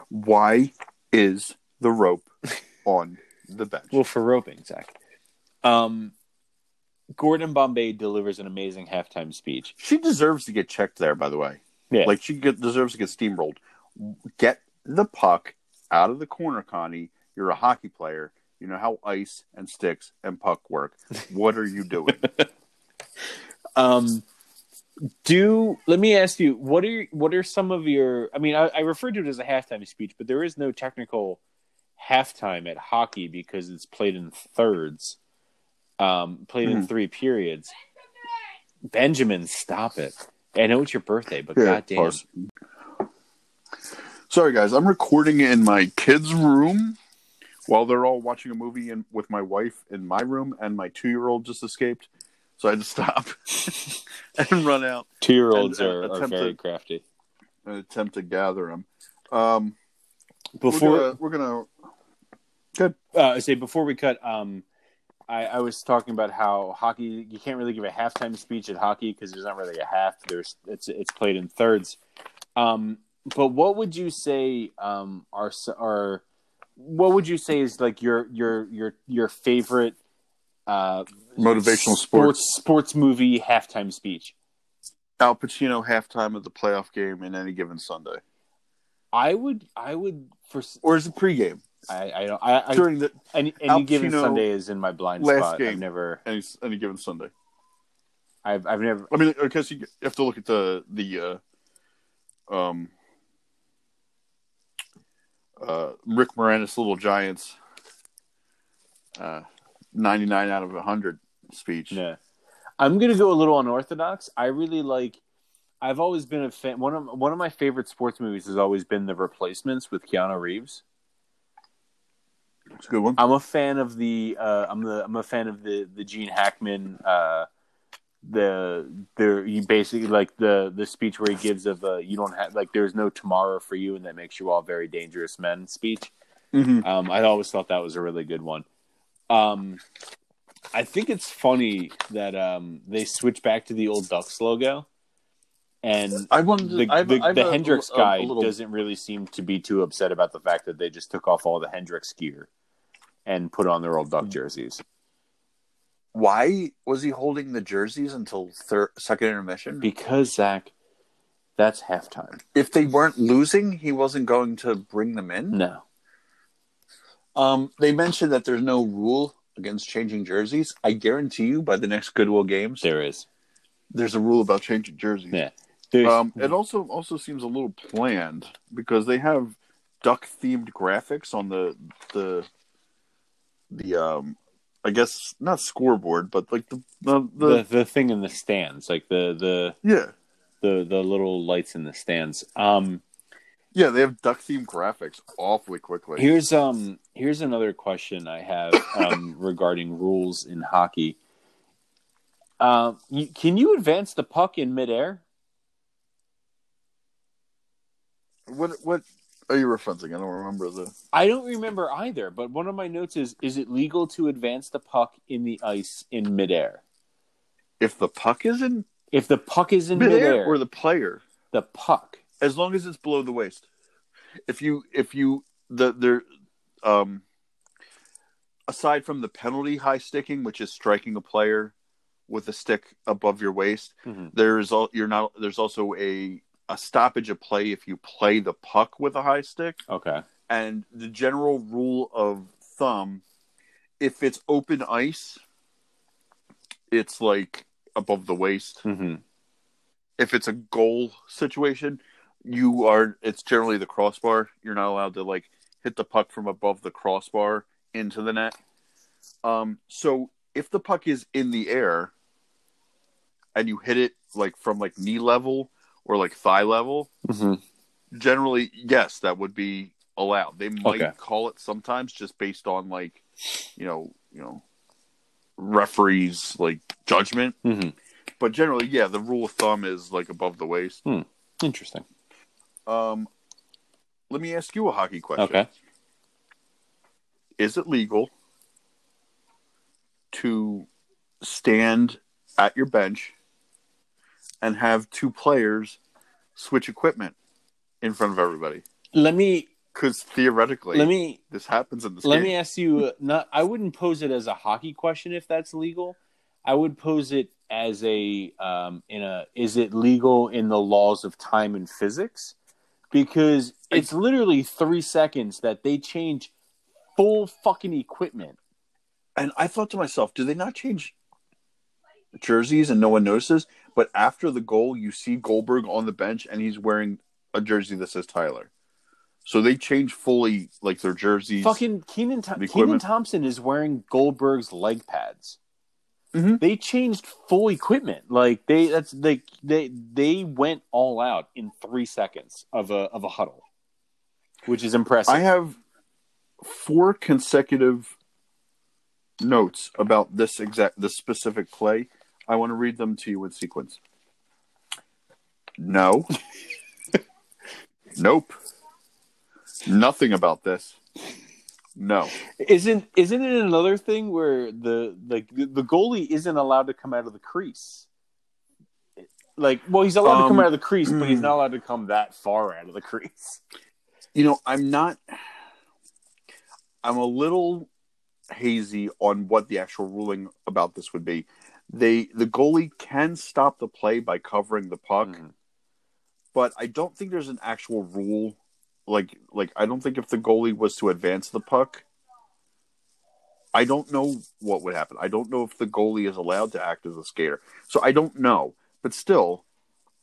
Why is the rope [LAUGHS] on the bench? Well, for roping, Zach. Um, Gordon Bombay delivers an amazing halftime speech. she deserves to get checked there. By the way, Yeah. like she get, deserves to get steamrolled. Get the puck out of the corner, Connie. You're a hockey player. You know how ice and sticks and puck work. What are you doing? [LAUGHS] Um, do let me ask you what are what are some of your? I mean, I, I referred to it as a halftime speech, but there is no technical halftime at hockey because it's played in thirds, um, played in Mhm. three periods. Benjamin, stop it! I know it's your birthday, but Yeah, goddamn, pause. Sorry, guys. I'm recording in my kids' room while they're all watching a movie in, with my wife in my room, and my two year old just escaped. So I had to stop [LAUGHS] and run out two year olds are, are very to- crafty. attempt to gather them. Um, Before we're gonna, we're gonna good. uh, I say before we cut, um, I, I was talking about how hockey you can't really give a halftime speech at hockey because there's not really a half. There's it's it's played in thirds. Um, but what would you say um, are s- are what would you say is like your your your your favorite uh, Motivational sports sports movie halftime speech? Al Pacino halftime of the playoff game in any given Sunday, I would I would for s- or is it pregame I I don't I, I during the any any given Sunday is in my blind spot. I've game. never any any given Sunday? I've I've never I mean, I guess you have to look at the the uh, um uh, Rick Moranis Little Giants uh, ninety nine out of hundred speech. Yeah. I'm gonna go a little unorthodox. I really like. I've always been a fan. One of one of my favorite sports movies has always been The Replacements with Keanu Reeves. It's a good one. I'm a fan of the. Uh, I'm the. I'm a fan of the the Gene Hackman. Uh, the the he basically like the the speech where he gives of uh, you don't have like there's no tomorrow for you and that makes you all very dangerous men speech. Mm-hmm. Um, I always thought that was a really good one. Um, I think it's funny that um, they switch back to the old Ducks logo, And I the, I've, the, I've the a- Hendrix a- a guy little- doesn't really seem to be too upset about the fact that they just took off all the Hendrix gear and put on their old Hmm. Duck jerseys. Why was he holding the jerseys until third, second intermission? Because Zach, that's halftime. if they weren't losing, he wasn't going to bring them in. No, Um, they mentioned that there's no rule against changing jerseys. I guarantee you, by the next Goodwill games, there is. there's a rule about changing jerseys. Yeah, Um, it also also seems a little planned because they have duck themed graphics on the the the um I guess not scoreboard, but like the the, the, the the thing in the stands, like the the yeah the the little lights in the stands. Um, yeah they have duck themed graphics awfully quickly. here's um here's another question I have um [LAUGHS] regarding rules in hockey. Um, you, can you advance the puck in midair? What what are you referencing? I don't remember the. I don't remember either, but one of my notes is: Is it legal to advance the puck in the ice in midair? If the puck is in If the puck is in midair midair, or the player, the puck. as long as it's below the waist. If you if you the there um aside from the penalty high sticking, which is striking a player with a stick above your waist, Mhm. there's all you're not there's also a a stoppage of play if you play the puck with a high stick. Okay. And the general rule of thumb, if it's open ice, it's like above the waist hmm if it's a goal situation, you are it's generally the crossbar. You're not allowed to like hit the puck from above the crossbar into the net. Um, so if the puck is in the air and you hit it like from like knee level or like thigh level, hmm generally yes, that would be allowed. They might Okay. call it sometimes just based on like you know you know referees like judgment, hmm but generally yeah, the rule of thumb is like above the waist. Interesting. Um, let me ask you a hockey question. Okay. Is it legal to stand at your bench and have two players switch equipment in front of everybody? Let me Because theoretically, let me this happens in this let game. me ask you. uh, Not I wouldn't pose it as a hockey question if that's legal. I would pose it as a um, in a is it legal in the laws of time and physics? Because it's literally three seconds that they change full fucking equipment. and I thought to myself, do they not change jerseys and no one notices? But after the goal, you see Goldberg on the bench and he's wearing a jersey that says Tyler. So they change fully like their jerseys. Fucking Kenan, Th- Kenan. Thompson is wearing Goldberg's leg pads. Mhm. They changed full equipment. Like they that's like they they went all out in three seconds of a of a huddle, which is impressive. I have four consecutive notes about this exact this specific play. I want to read them to you in sequence. No. nope. Nothing about this. No. isn't isn't it another thing where the like the, the goalie isn't allowed to come out of the crease? Like, well, he's allowed to come Um, out of the crease, but he's not allowed to come that far out of the crease. You know, I'm not I'm a little hazy on what the actual ruling about this would be. They the goalie can stop the play by covering the puck. Mhm. but I don't think there's an actual rule. Like, like I don't think if the goalie was to advance the puck, I don't know what would happen. I don't know if the goalie is allowed to act as a skater. So I don't know. But still,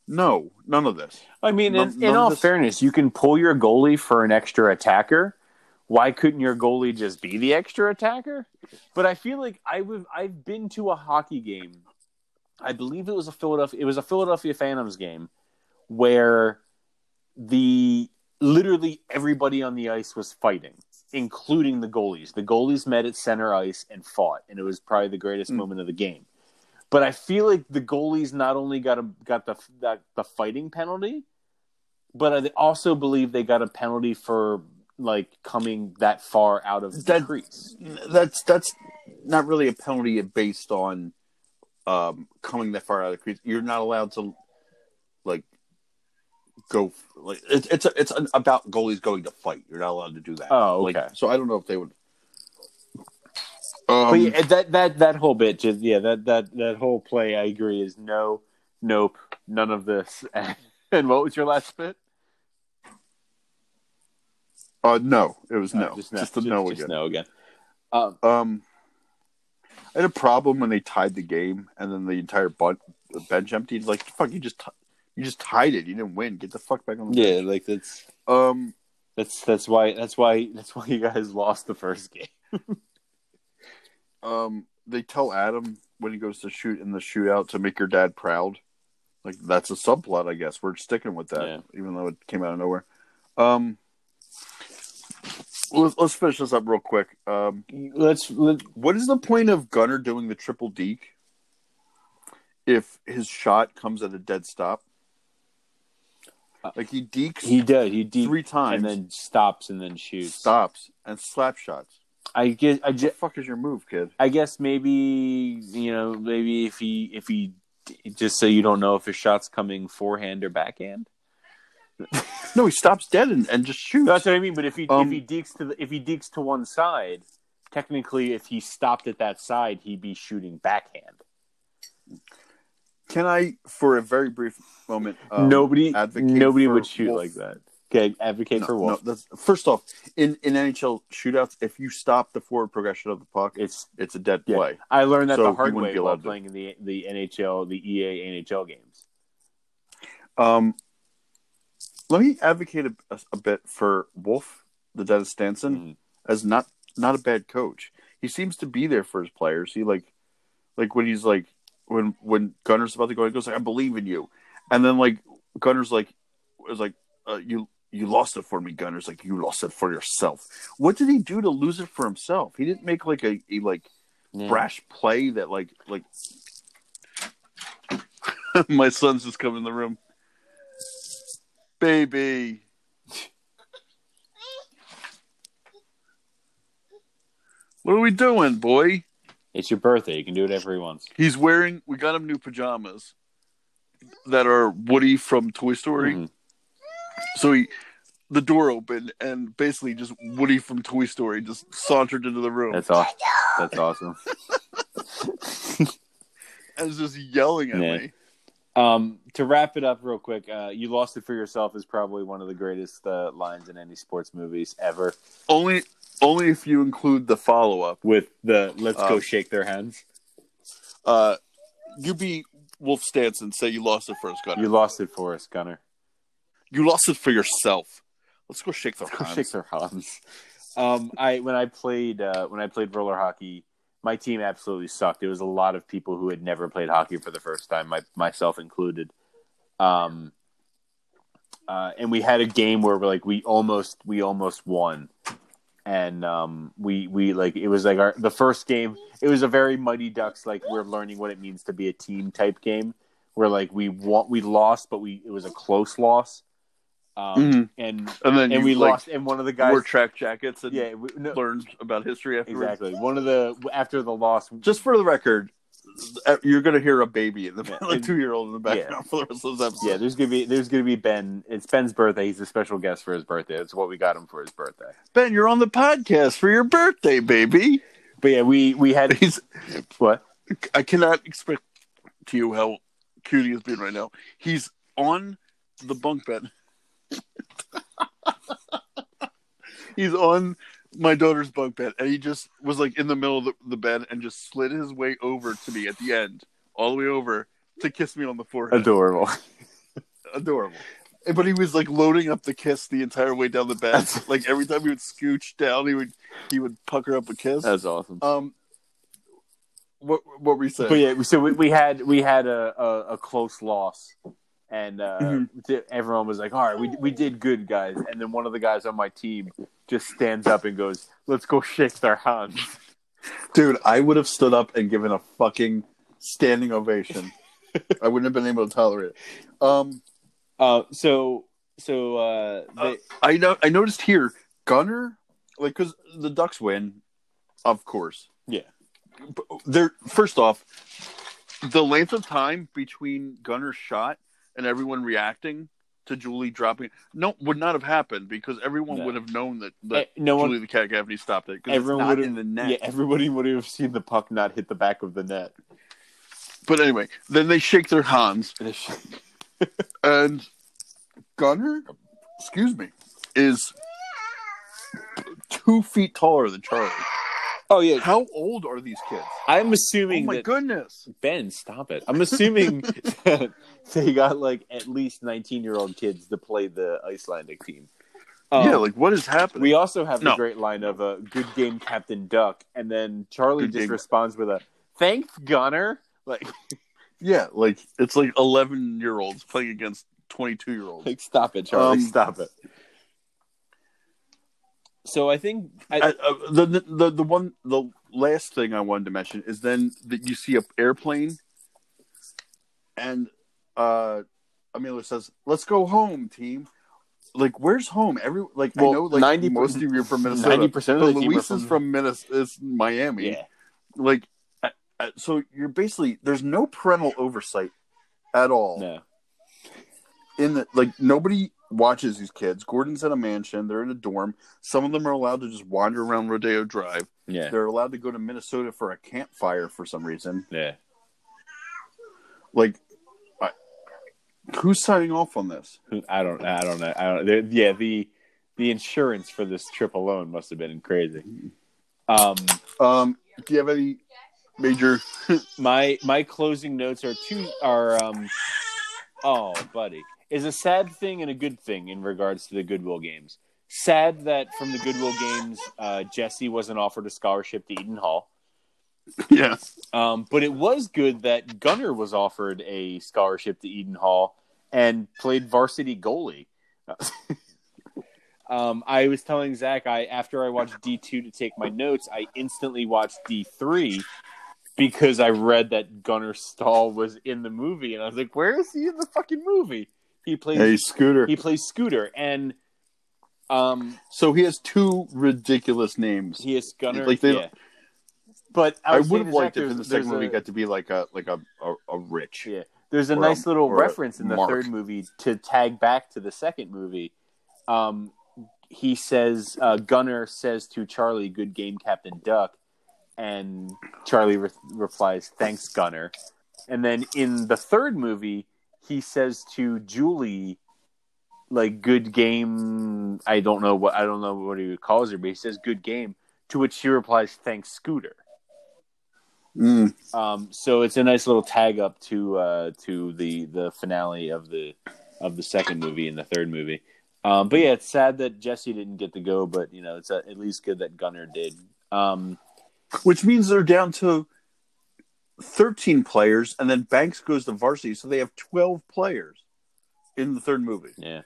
no, none of this. I mean, None- in, none in all this- fairness, you can pull your goalie for an extra attacker. Why couldn't your goalie just be the extra attacker? But I feel like I would. I've been to a hockey game. I believe it was a Philadelphia. It was a Philadelphia Phantoms game where the literally everybody on the ice was fighting, including the goalies. The goalies met at center ice and fought, and it was probably the greatest Mm. moment of the game. But I feel like the goalies not only got a got the that, the fighting penalty, but I also believe they got a penalty for like coming that far out of the crease. That's that's not really a penalty based on um, coming that far out of the crease. You're not allowed to. like go like it, it's a, it's an, about goalies going to fight. You're not allowed to do that. Oh, Like, okay. so I don't know if they would. but Um, yeah, that that that whole bit, just yeah, that that that whole play, I agree, is no, nope, none of this. [LAUGHS] And, what was your last bit? Uh, no, it was Uh, no, just, a no just again. no again. Um, Um, I had a problem when they tied the game, and then the entire bench emptied. Like, fuck, you just t- you just tied it. You didn't win. Get the fuck back on the yeah, bench. like that's Um, that's that's why that's why that's why you guys [LAUGHS] lost the first game. [LAUGHS] um, they tell Adam when he goes to shoot in the shootout to make your dad proud. Like that's a subplot, I guess. We're sticking with that, Yeah. even though it came out of nowhere. Um, let's, let's finish this up real quick. Um, Let's let, what is the point of Gunner doing the triple deke if his shot comes at a dead stop? Like he dekes he did he deep three times and then stops and then shoots. stops and slap shots. I guess I What just fuck is your move, kid? I guess maybe you know maybe if he if he just so you don't know if his shot's coming forehand or backhand. [LAUGHS] No, he stops dead and, and just shoots. That's what I mean. But if he Um, if he dekes to the, if he dekes to one side, technically, if he stopped at that side, he'd be shooting backhand. Can I, for a very brief moment, um, nobody advocate nobody for would shoot Wolf? like that. Okay, advocate No, for no, Wolf. that's, first off, in, in NHL shootouts, if you stop the forward progression of the puck, It's it's a dead Yeah. play. I learned that So the hard way while to. playing in the the NHL, the EA NHL games. Um, let me advocate a, a bit for Wolf, the Dentist Stansson, Mhm. as not not a bad coach. He seems to be there for his players. He like like when he's like when when Gunner's about to go, he goes like, "I believe in you," and then like Gunner's like was like, uh, "You you lost it for me." Gunner's like, "You lost it for yourself." What did he do to lose it for himself? He didn't make like a, a like Yeah. brash play that like like. [LAUGHS] My son's just come in the room. Baby. What are we doing, boy? It's your birthday. You can do whatever he wants. He's wearing. We got him new pajamas that are Woody from Toy Story. Mhm. So he, the door opened, and basically just Woody from Toy Story just sauntered into the room That's awesome. That's awesome. [LAUGHS] and was just yelling at Yeah. me. Um, to wrap it up real quick, uh, "You lost it for yourself" is probably one of the greatest uh, lines in any sports movies ever. Only, only if you include the follow up. With the "Let's go Um, shake their hands." Uh, you be Wolf Stansson. Say you lost it for us, Gunner. You lost it for us, Gunner. You lost it for yourself. Let's go shake the Let's go hands. shake their hands. Um, I when I played uh, when I played roller hockey, my team absolutely sucked. There was a lot of people who had never played hockey for the first time, my, myself included. Um, uh, and we had a game where we're like we almost we almost won, and um, we we like it was like our the first game. It was a very Mighty Ducks like we're learning what it means to be a team type game. Where like we want we lost, but we it was a close loss. Um, Mhm. and And then and we like, lost. And one of the guys, wore track jackets and yeah, we, no, learned about history afterwards. exactly. One of the after the loss, Just for the record, uh, you're gonna hear a baby in the Yeah. [LAUGHS] a two year old in the background for the rest of this episode. yeah. There's gonna be there's gonna be Ben. It's Ben's birthday. He's a special guest for his birthday. That's what we got him for his birthday. Ben, you're on the podcast for your birthday, baby. But yeah, we we had [LAUGHS] He's. what? I cannot express to you how cute he is being right now. He's on the bunk bed. He's on my daughter's bunk bed, and he just was like in the middle of the, the bed and just slid his way over to me at the end, all the way over to kiss me on the forehead. Adorable. [LAUGHS] adorable. But he was like loading up the kiss the entire way down the bed. [LAUGHS] like every time he would scooch down, he would he would pucker up a kiss. That's awesome. um, what what were you saying? But yeah, so we, we had we had a, a, a close loss, and uh, Mhm. everyone was like, "All right, we we did good, guys." And then one of the guys on my team just stands up and goes, "Let's go shake their hands." Dude, I would have stood up and given a fucking standing ovation. I wouldn't have been able to tolerate it. Um, Uh, so so uh, they, I know. I noticed here, Gunner, like, because the Ducks win, of course. Yeah. But They're first off, the length of time between Gunner's shot and everyone reacting to Julie dropping no would not have happened because everyone No. would have known that, that Eh, no one- the Cat Gaffney stopped it because Everyone it's would have in the net. Yeah, everybody would have seen the puck not hit the back of the net. But anyway, then they shake their hands [LAUGHS] and Gunner, excuse me, is two feet taller than Charlie. Oh yeah, How old are these kids? I'm assuming. Oh my that goodness! Ben, stop it. I'm assuming [LAUGHS] [LAUGHS] they got like at least 19 year old kids to play the Icelandic team. Um, yeah, like what is happening? we also have the No. great line of a good game, Captain Duck, and then Charlie Good just game. responds with a thanks, Gunner. Like, [LAUGHS] yeah, like it's like eleven year olds playing against twenty two year olds. like stop it, Charlie, Um, stop it. So I think I, Uh, uh, the, the the the one the last thing I wanted to mention is then that you see a airplane, and uh, Amelia says, "Let's go home, team." Like, where's home? Every like I know, like 90 most of you are from [LAUGHS] Minnesota. ninety percent of the team are Luis is from Minnesota, is Miami. yeah. Like, uh, uh, so you're basically there's no parental oversight at all. No. in the like nobody watches these kids. Gordon's at a mansion. They're in a dorm. Some of them are allowed to just wander around Rodeo Drive. Yeah. They're allowed to go to Minnesota for a campfire for some reason. Yeah. Like, I, who's signing off on this? I don't. I don't know. I don't. Yeah. The the insurance for this trip alone must have been crazy. Um. Um, do you have any major? [LAUGHS] my my closing notes are two are um oh buddy is a sad thing and a good thing in regards to the goodwill games sad that from the goodwill games uh, jesse wasn't offered a scholarship to eden hall Yes. um, but it was good that gunner was offered a scholarship to eden hall and played varsity goalie [LAUGHS] um, i was telling zach i after i watched d2 to take my notes i instantly watched d3 because I read that Gunner Stahl was in the movie, and I was like, "Where is he in the fucking movie?" He plays hey Scooter. he plays Scooter, and um, so he has two ridiculous names. he is Gunner. Like they- yeah. But I, I, would have liked if in the second movie a- got to be like a like a a, a rich. Yeah, there's a Or a- nice little reference in the mark. third movie to tag back to the second movie. Um, he says, uh, Gunner says to Charlie, "Good game, Captain Duck," and Charlie re- replies, "Thanks, Gunner." And then in the third movie, he says to Julie, "Like good game." I don't know what I don't know what he calls her, but he says, "Good game." To which she replies, "Thanks, Scooter." Mm. Um, so it's a nice little tag up to uh, to the the finale of the of the second movie and the third movie. Um, but yeah, it's sad that Jesse didn't get to go, but you know, it's uh at least good that Gunner did. Um, Which means they're down to thirteen players, and then Banks goes to varsity, so they have twelve players in the third movie. yeah,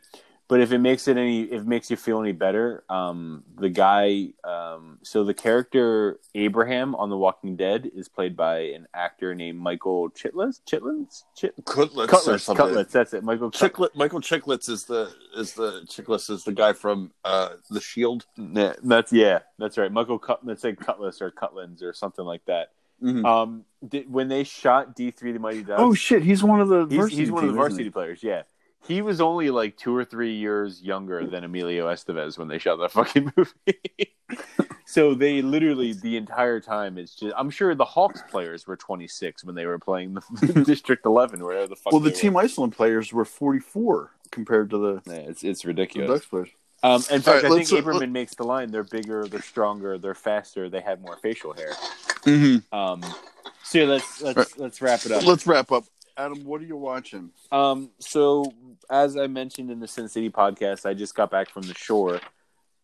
but if it makes it any, if it makes you feel any better, um, the guy, um, so the character Abraham on The Walking Dead is played by an actor named Michael Chitlins. Chitlins, Chit- Cutlets, Cutlets, Cutlets. That's it. Michael Cut- Michael Chiklis is the is the Chiklis is the guy from uh, the Shield. Yeah, that's yeah, that's right. Michael Cut, let's say Cutlass or Cutlins or something like that. Mhm. Um, did, when they shot D three the Mighty Ducks, Oh shit, he's one of the he's, varsity he's one of the varsity players. Yeah, he was only like two or three years younger than Emilio Estevez when they shot that [LAUGHS] fucking movie. [LAUGHS] so they literally the entire time it's just. I'm sure the Hawks players were 26 when they were playing the [LAUGHS] District 11, wherever the fuck. Well, the Team Iceland players were 44 compared to the, Yeah, it's it's the ridiculous. Ducks players. Um, in fact, right, I think uh, makes the line: they're bigger, they're stronger, they're faster, they have more facial hair. Mm-hmm. Um, so yeah, let's let's let's wrap it up. Let's wrap up. Adam, what are you watching? Um, so as I mentioned in the Sin City podcast, I just got back from the shore.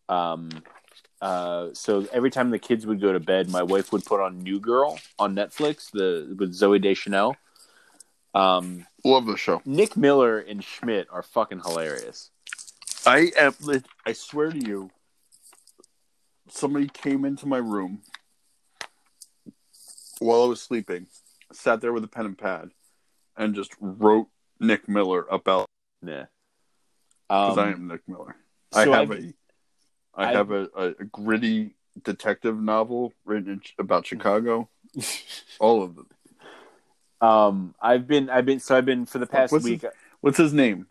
Um, uh, so every time the kids would go to bed, my wife would put on New Girl on Netflix, the with Zooey Deschanel. Um, Love the show. Nick Miller and Schmidt are fucking hilarious. I am. I swear to you, somebody came into my room while I was sleeping, sat there with a pen and pad, and just wrote Nick Miller about Yeah. because Um, I am Nick Miller. I so have I've- a, I I've- have a, a, a gritty detective novel written in, about Chicago. [LAUGHS] All of them. Um, I've been, I've been, so I've been for the past What's week. What's his name?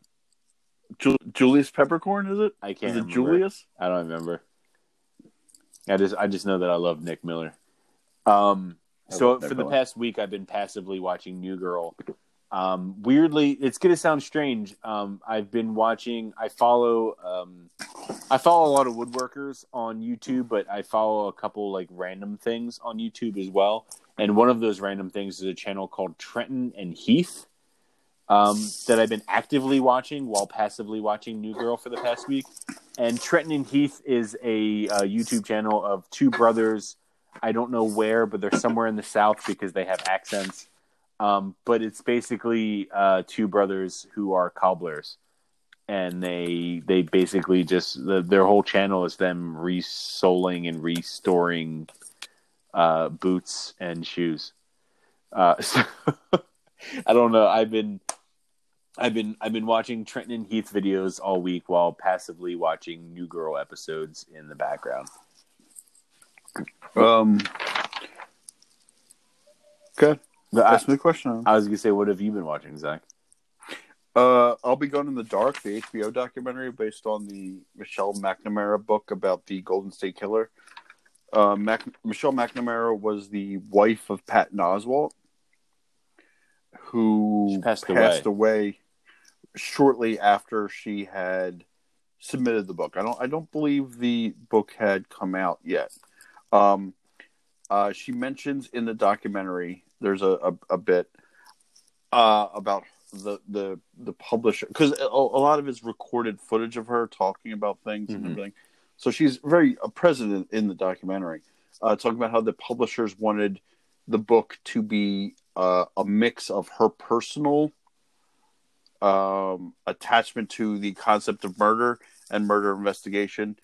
Ju- Julius Peppercorn, is it? I can't Is it remember. Julius? I don't remember. I just I just know that I love Nick Miller. Um, I so for the past week, I've been passively watching New Girl. Um, weirdly, it's gonna sound strange. Um, I've been watching. I follow. Um, I follow a lot of woodworkers on YouTube, but I follow a couple like random things on YouTube as well. And one of those random things is a channel called Trenton and Heath um, that I've been actively watching while passively watching New Girl for the past week. And Trenton and Heath is a uh, YouTube channel of two brothers. I don't know where, but they're somewhere in the South because they have accents. Um, but it's basically uh, two brothers who are cobblers, and they they basically just the, their whole channel is them resoling and restoring uh, boots and shoes. Uh, [LAUGHS] so [LAUGHS] I don't know. I've been I've been I've been watching Trenton and Heath videos all week while passively watching New Girl episodes in the background. Um. Okay, But I, ask me the question. I was gonna say, what have you been watching, Zach? Uh, I'll Be Gone in the Dark. The HBO documentary based on the Michelle McNamara book about the Golden State Killer. Uh, Mac- Michelle McNamara was the wife of Patton Oswalt, who She passed away. Shortly after she had submitted the book. I don't. I don't believe the book had come out yet. Um, uh, she mentions in the documentary there's a, a, a bit uh, about the the the publisher because a, a lot of it's recorded footage of her talking about things and Mhm. everything. So she's very uh, present in, in the documentary, uh, talking about how the publishers wanted the book to be uh, a mix of her personal um, attachment to the concept of murder and murder investigation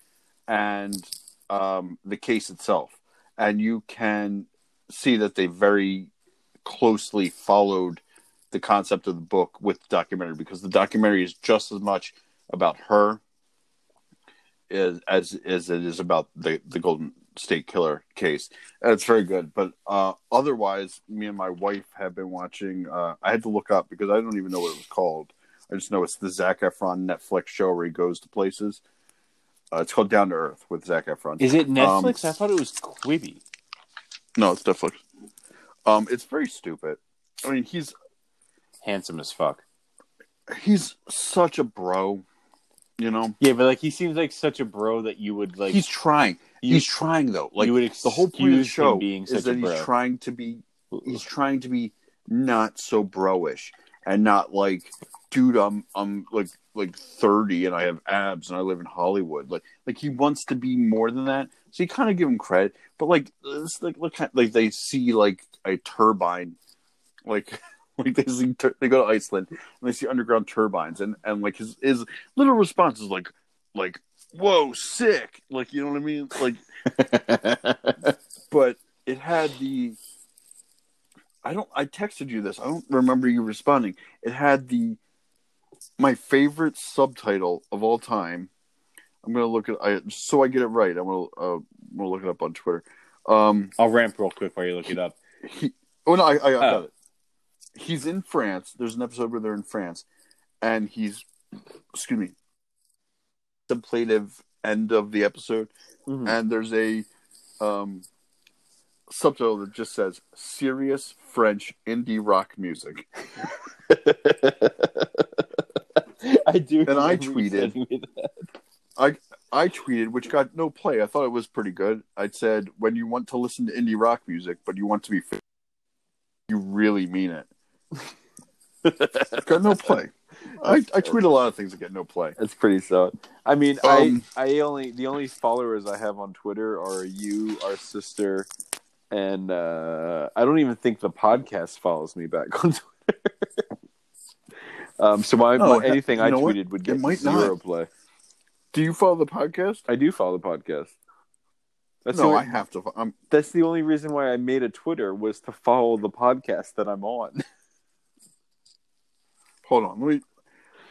and um, the case itself. And you can see that they very closely followed the concept of the book with the documentary because the documentary is just as much about her as as, as it is about the, the Golden State Killer case. And it's very good. But uh, otherwise, me and my wife have been watching. Uh, I had to look up because I don't even know what it was called. I just know it's the Zac Efron Netflix show where he goes to places. Uh, it's called Down to Earth with Zac Efron. Is it Netflix? Um, I thought it was Quibi. No, it's Netflix. Um, it's very stupid. I mean, he's Handsome as fuck. he's such a bro. You know, Yeah, but like he seems like such a bro that you would like. he's trying. You, he's trying though. Like the whole point of the show being is that he's trying to be he's trying to be not so broish and not like dude i'm i'm like like 30 and i have abs and i live in hollywood. Like like he wants to be more than that. So you kind of give him credit. But like it's like look like they see like a turbine. Like [LAUGHS] like they see tur- they go to iceland and they see underground turbines and and like his his little response is like like whoa sick like you know what i mean like [LAUGHS] but it had the I don't I texted you this. I don't remember you responding. It had the my favorite subtitle of all time. I'm gonna look at I so I get it right. I'm gonna uh, I'm look it up on Twitter. Um, I'll ramp real quick while you look it up. he, oh no, I, I, I got Oh. it. He's in France. There's an episode where they're in France, and he's excuse me, contemplative end of the episode, Mhm. and there's a um, subtitle that just says "serious French indie rock music." [LAUGHS] I do. And I tweeted- that. I tweeted, which got no play. I thought it was pretty good. I said, "When you want to listen to indie rock music, but you want to be, fit, you really mean it." [LAUGHS] got no play. I, I tweet a lot of things that get no play. That's pretty solid. I mean, Um, I I only the only followers I have on Twitter are you, our sister, and uh, I don't even think the podcast follows me back [LAUGHS] on Twitter. um, so my, Oh, my anything I know what? tweeted would get zero not. play. Do you follow the podcast? I do follow the podcast. That's no, only, I have to. I'm, that's the only reason why I made a Twitter was to follow the podcast that I'm on. [LAUGHS] hold on. Let me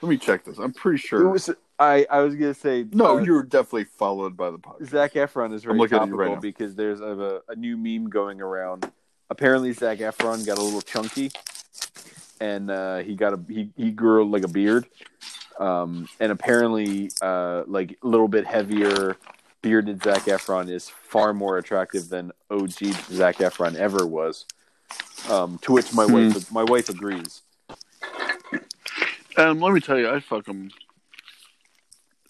let me check this. I'm pretty sure. was, I I was gonna say no, uh, you're definitely followed by the podcast. Zac Efron is I'm very looking at you topical right because there's a, a new meme going around. Apparently, Zac Efron got a little chunky, and uh, he got a he he grew like a beard, um, and apparently uh, like a little bit heavier bearded Zac Efron is far more attractive than OG Zac Efron ever was. Um, to which my Hmm. wife my wife agrees. Um, let me tell you, I fuck him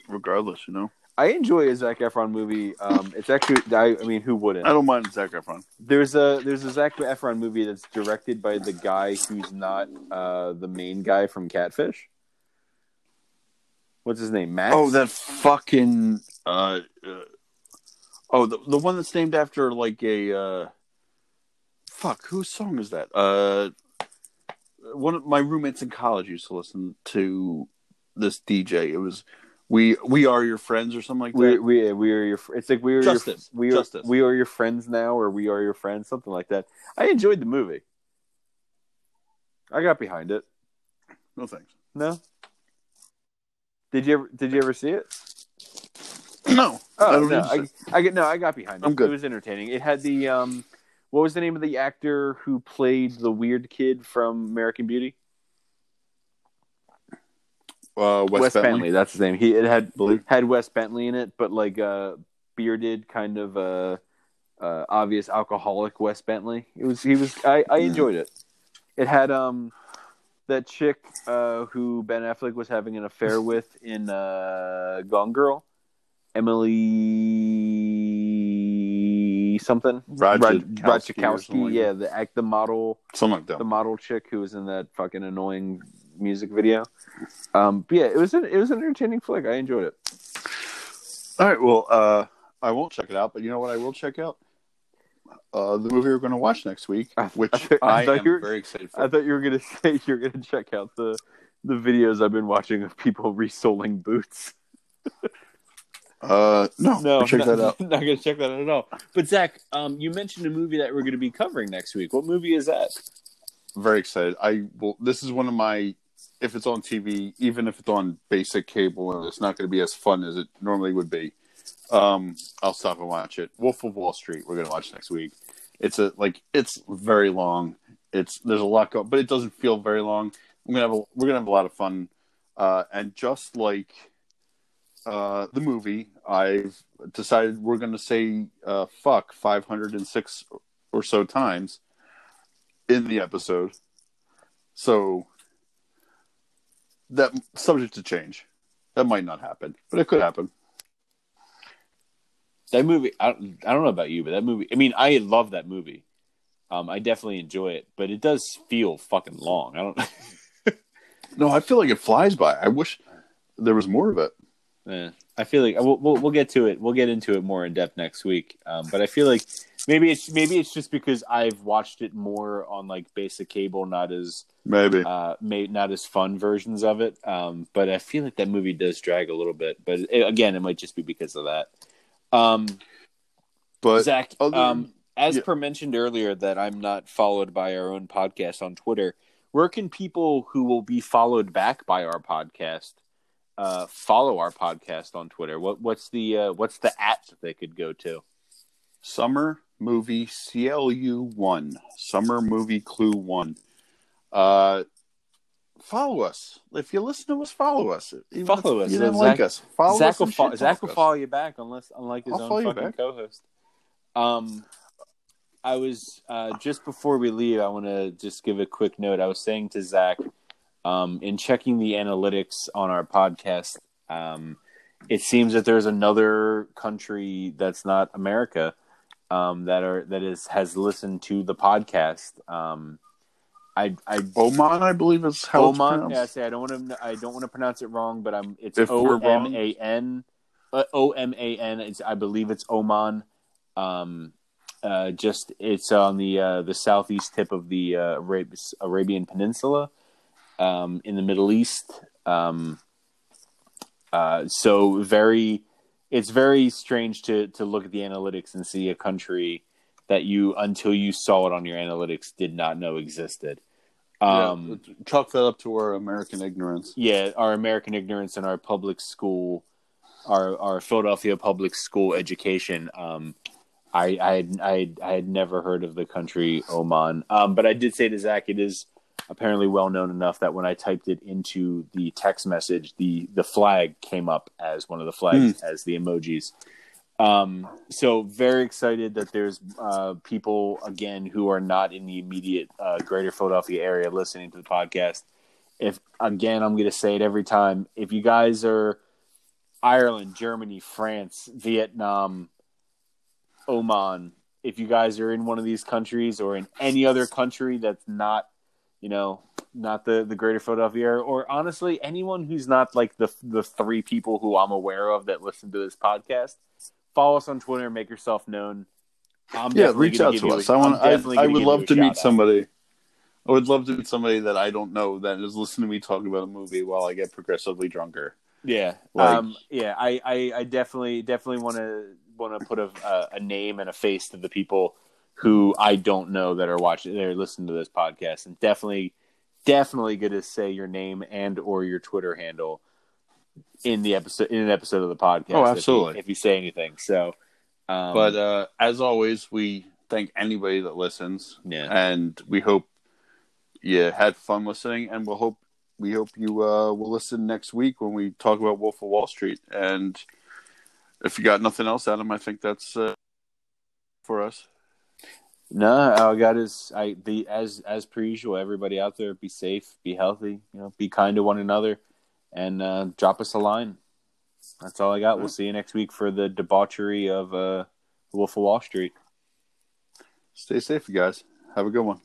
regardless. You know, I enjoy a Zac Efron movie. Um, it's actually I, I mean who wouldn't? I don't mind Zac Efron. There's a there's a Zac Efron movie that's directed by the guy who's not uh, the main guy from Catfish. What's his name? Max. Oh, that fucking. Uh, uh, oh, the the one that's named after like a. Uh, fuck, whose song is that? Uh, one of my roommates in college used to listen to this DJ. It was we we are your friends or something like that. we we are your. It's like we are Justice. your we are Justice. we are your friends now, or we are your friends, something like that. I enjoyed the movie. I got behind it. no thanks. No. Did you ever Did you ever see it? No, I Oh don't no, need I, say- I no, I got behind it. I'm good. It was entertaining. It had the um, what was the name of the actor who played the weird kid from American Beauty? uh, Wes, Bentley. That's his name. He it had Believe. had Wes Bentley in it, but like uh, bearded, kind of uh, uh, obvious alcoholic Wes Bentley. It was he was I, I enjoyed it. It had um that chick uh, who Ben Affleck was having an affair with in uh, Gone Girl, Emily something. Raj- Raj- Rajkowski Rajkowski, or something like yeah, the act, the model, Something like that. the model chick who was in that fucking annoying music video. Um, but yeah, it was an it was an entertaining flick. I enjoyed it. All right. Well, uh, I won't check it out, but you know what? I will check out uh, the movie we're going to watch next week, which I thought- I I, am you were- very excited for. I thought you were gonna [LAUGHS] say you're gonna check out the the videos I've been watching of people [LAUGHS] resoling boots. [LAUGHS] Uh, no, No, check not, that out. [LAUGHS] Not gonna check that out at all. But Zach, um, you mentioned a movie that we're gonna be covering next week. What movie is that? Very excited. I will. This is one of my. If it's on TV, even if it's on basic cable, and it's not going to be as fun as it normally would be, um, I'll stop and watch it. Wolf of Wall Street. We're to watch next week. It's a like. It's very long. It's there's a lot going, but it doesn't feel very long. I'm gonna have a, we're gonna have a lot of fun, uh, and just like uh, the movie, I've decided we're gonna say uh, fuck 506 or so times in the episode. So that subject to change. That might not happen, but it could happen. That movie, I, I don't know about you, but that movie. I mean, I love that movie. Um, I definitely enjoy it, but it does feel fucking long. I don't. [LAUGHS] No, I feel like it flies by. I wish there was more of it. Eh, I feel like we'll, we'll we'll get to it. We'll get into it more in depth next week. Um, but I feel like maybe it's maybe it's just because I've watched it more on like basic cable, not as Maybe. uh, made not as fun versions of it. Um, but I feel like that movie does drag a little bit. But it, again, it might just be because of that. Um, but Zach, other- um, as yeah. per mentioned earlier, that I'm not followed by our own podcast on Twitter. Where can people who will be followed back by our podcast uh, follow our podcast on Twitter? What what's the uh, what's the at that they could go to? Summer Movie CLU one. Summer Movie Clue one. Uh, follow us if you listen to us. Follow us. Even Follow us. You didn't Zach- like us. Follow Zach us. will, fo- Zach will us. follow you back unless unlike his I'll own fucking co-host. Um, I was uh, just before we leave. I want to just give a quick note. I was saying to Zach, um, in checking the analytics on our podcast, um, it seems that there's another country that's not America um, that are that is has listened to the podcast. Um, I I Oman, I believe is how it's Oman. Yeah, I say I don't want to. I don't want to pronounce it wrong, but I'm. It's O M A N. uh, O M A N. It's. I believe it's Oman. Um, uh, just it's on the uh, the southeast tip of the uh, Arab- Arabian Peninsula, um, in the Middle East. Um, uh, so very, it's very strange to to look at the analytics and see a country that you until you saw it on your analytics did not know existed. Um, yeah, chalk that up to our American ignorance. yeah, our American ignorance and our public school, our our Philadelphia public school education. Um, I I had, I had, I had never heard of the country Oman, um, but I did say to Zach, it is apparently well known enough that when I typed it into the text message, the the flag came up as one of the flags as the emojis. Um, so very excited that there's uh, people again who are not in the immediate uh, Greater Philadelphia area listening to the podcast. If again, I'm going to say it every time. If you guys are Ireland, Germany, France, Vietnam, Oman, if you guys are in one of these countries or in any other country that's not, you know, not the the Greater Philadelphia area, or honestly anyone who's not like the the three people who I'm aware of that listen to this podcast, follow us on Twitter make yourself known. I'm yeah, reach out to us. a- I want. I, I would love to meet somebody. I would love to meet somebody that I don't know that is listening to me talk about a movie while I get progressively drunker. Yeah, Like- um, yeah, I, I, I definitely, definitely want to want to put a a name and a face to the people who I don't know that are watching, they're listening to this podcast, and definitely, definitely going to say your name and or your Twitter handle in the episode in an episode of the podcast. Oh, if you- absolutely. If you, say anything, so. Um, But uh, as always, we thank anybody that listens, yeah, and we hope you had fun listening, and we'll hope we hope you uh, will listen next week when we talk about Wolf of Wall Street. And if you got nothing else, Adam, I think that's uh, for us. No, all I got is I the as as per usual. Everybody out there, be safe, be healthy, you know, be kind to one another, and uh, drop us a line. That's all I got. We'll see you next week for the debauchery of uh, Wolf of Wall Street. Stay safe, you guys. Have a good one.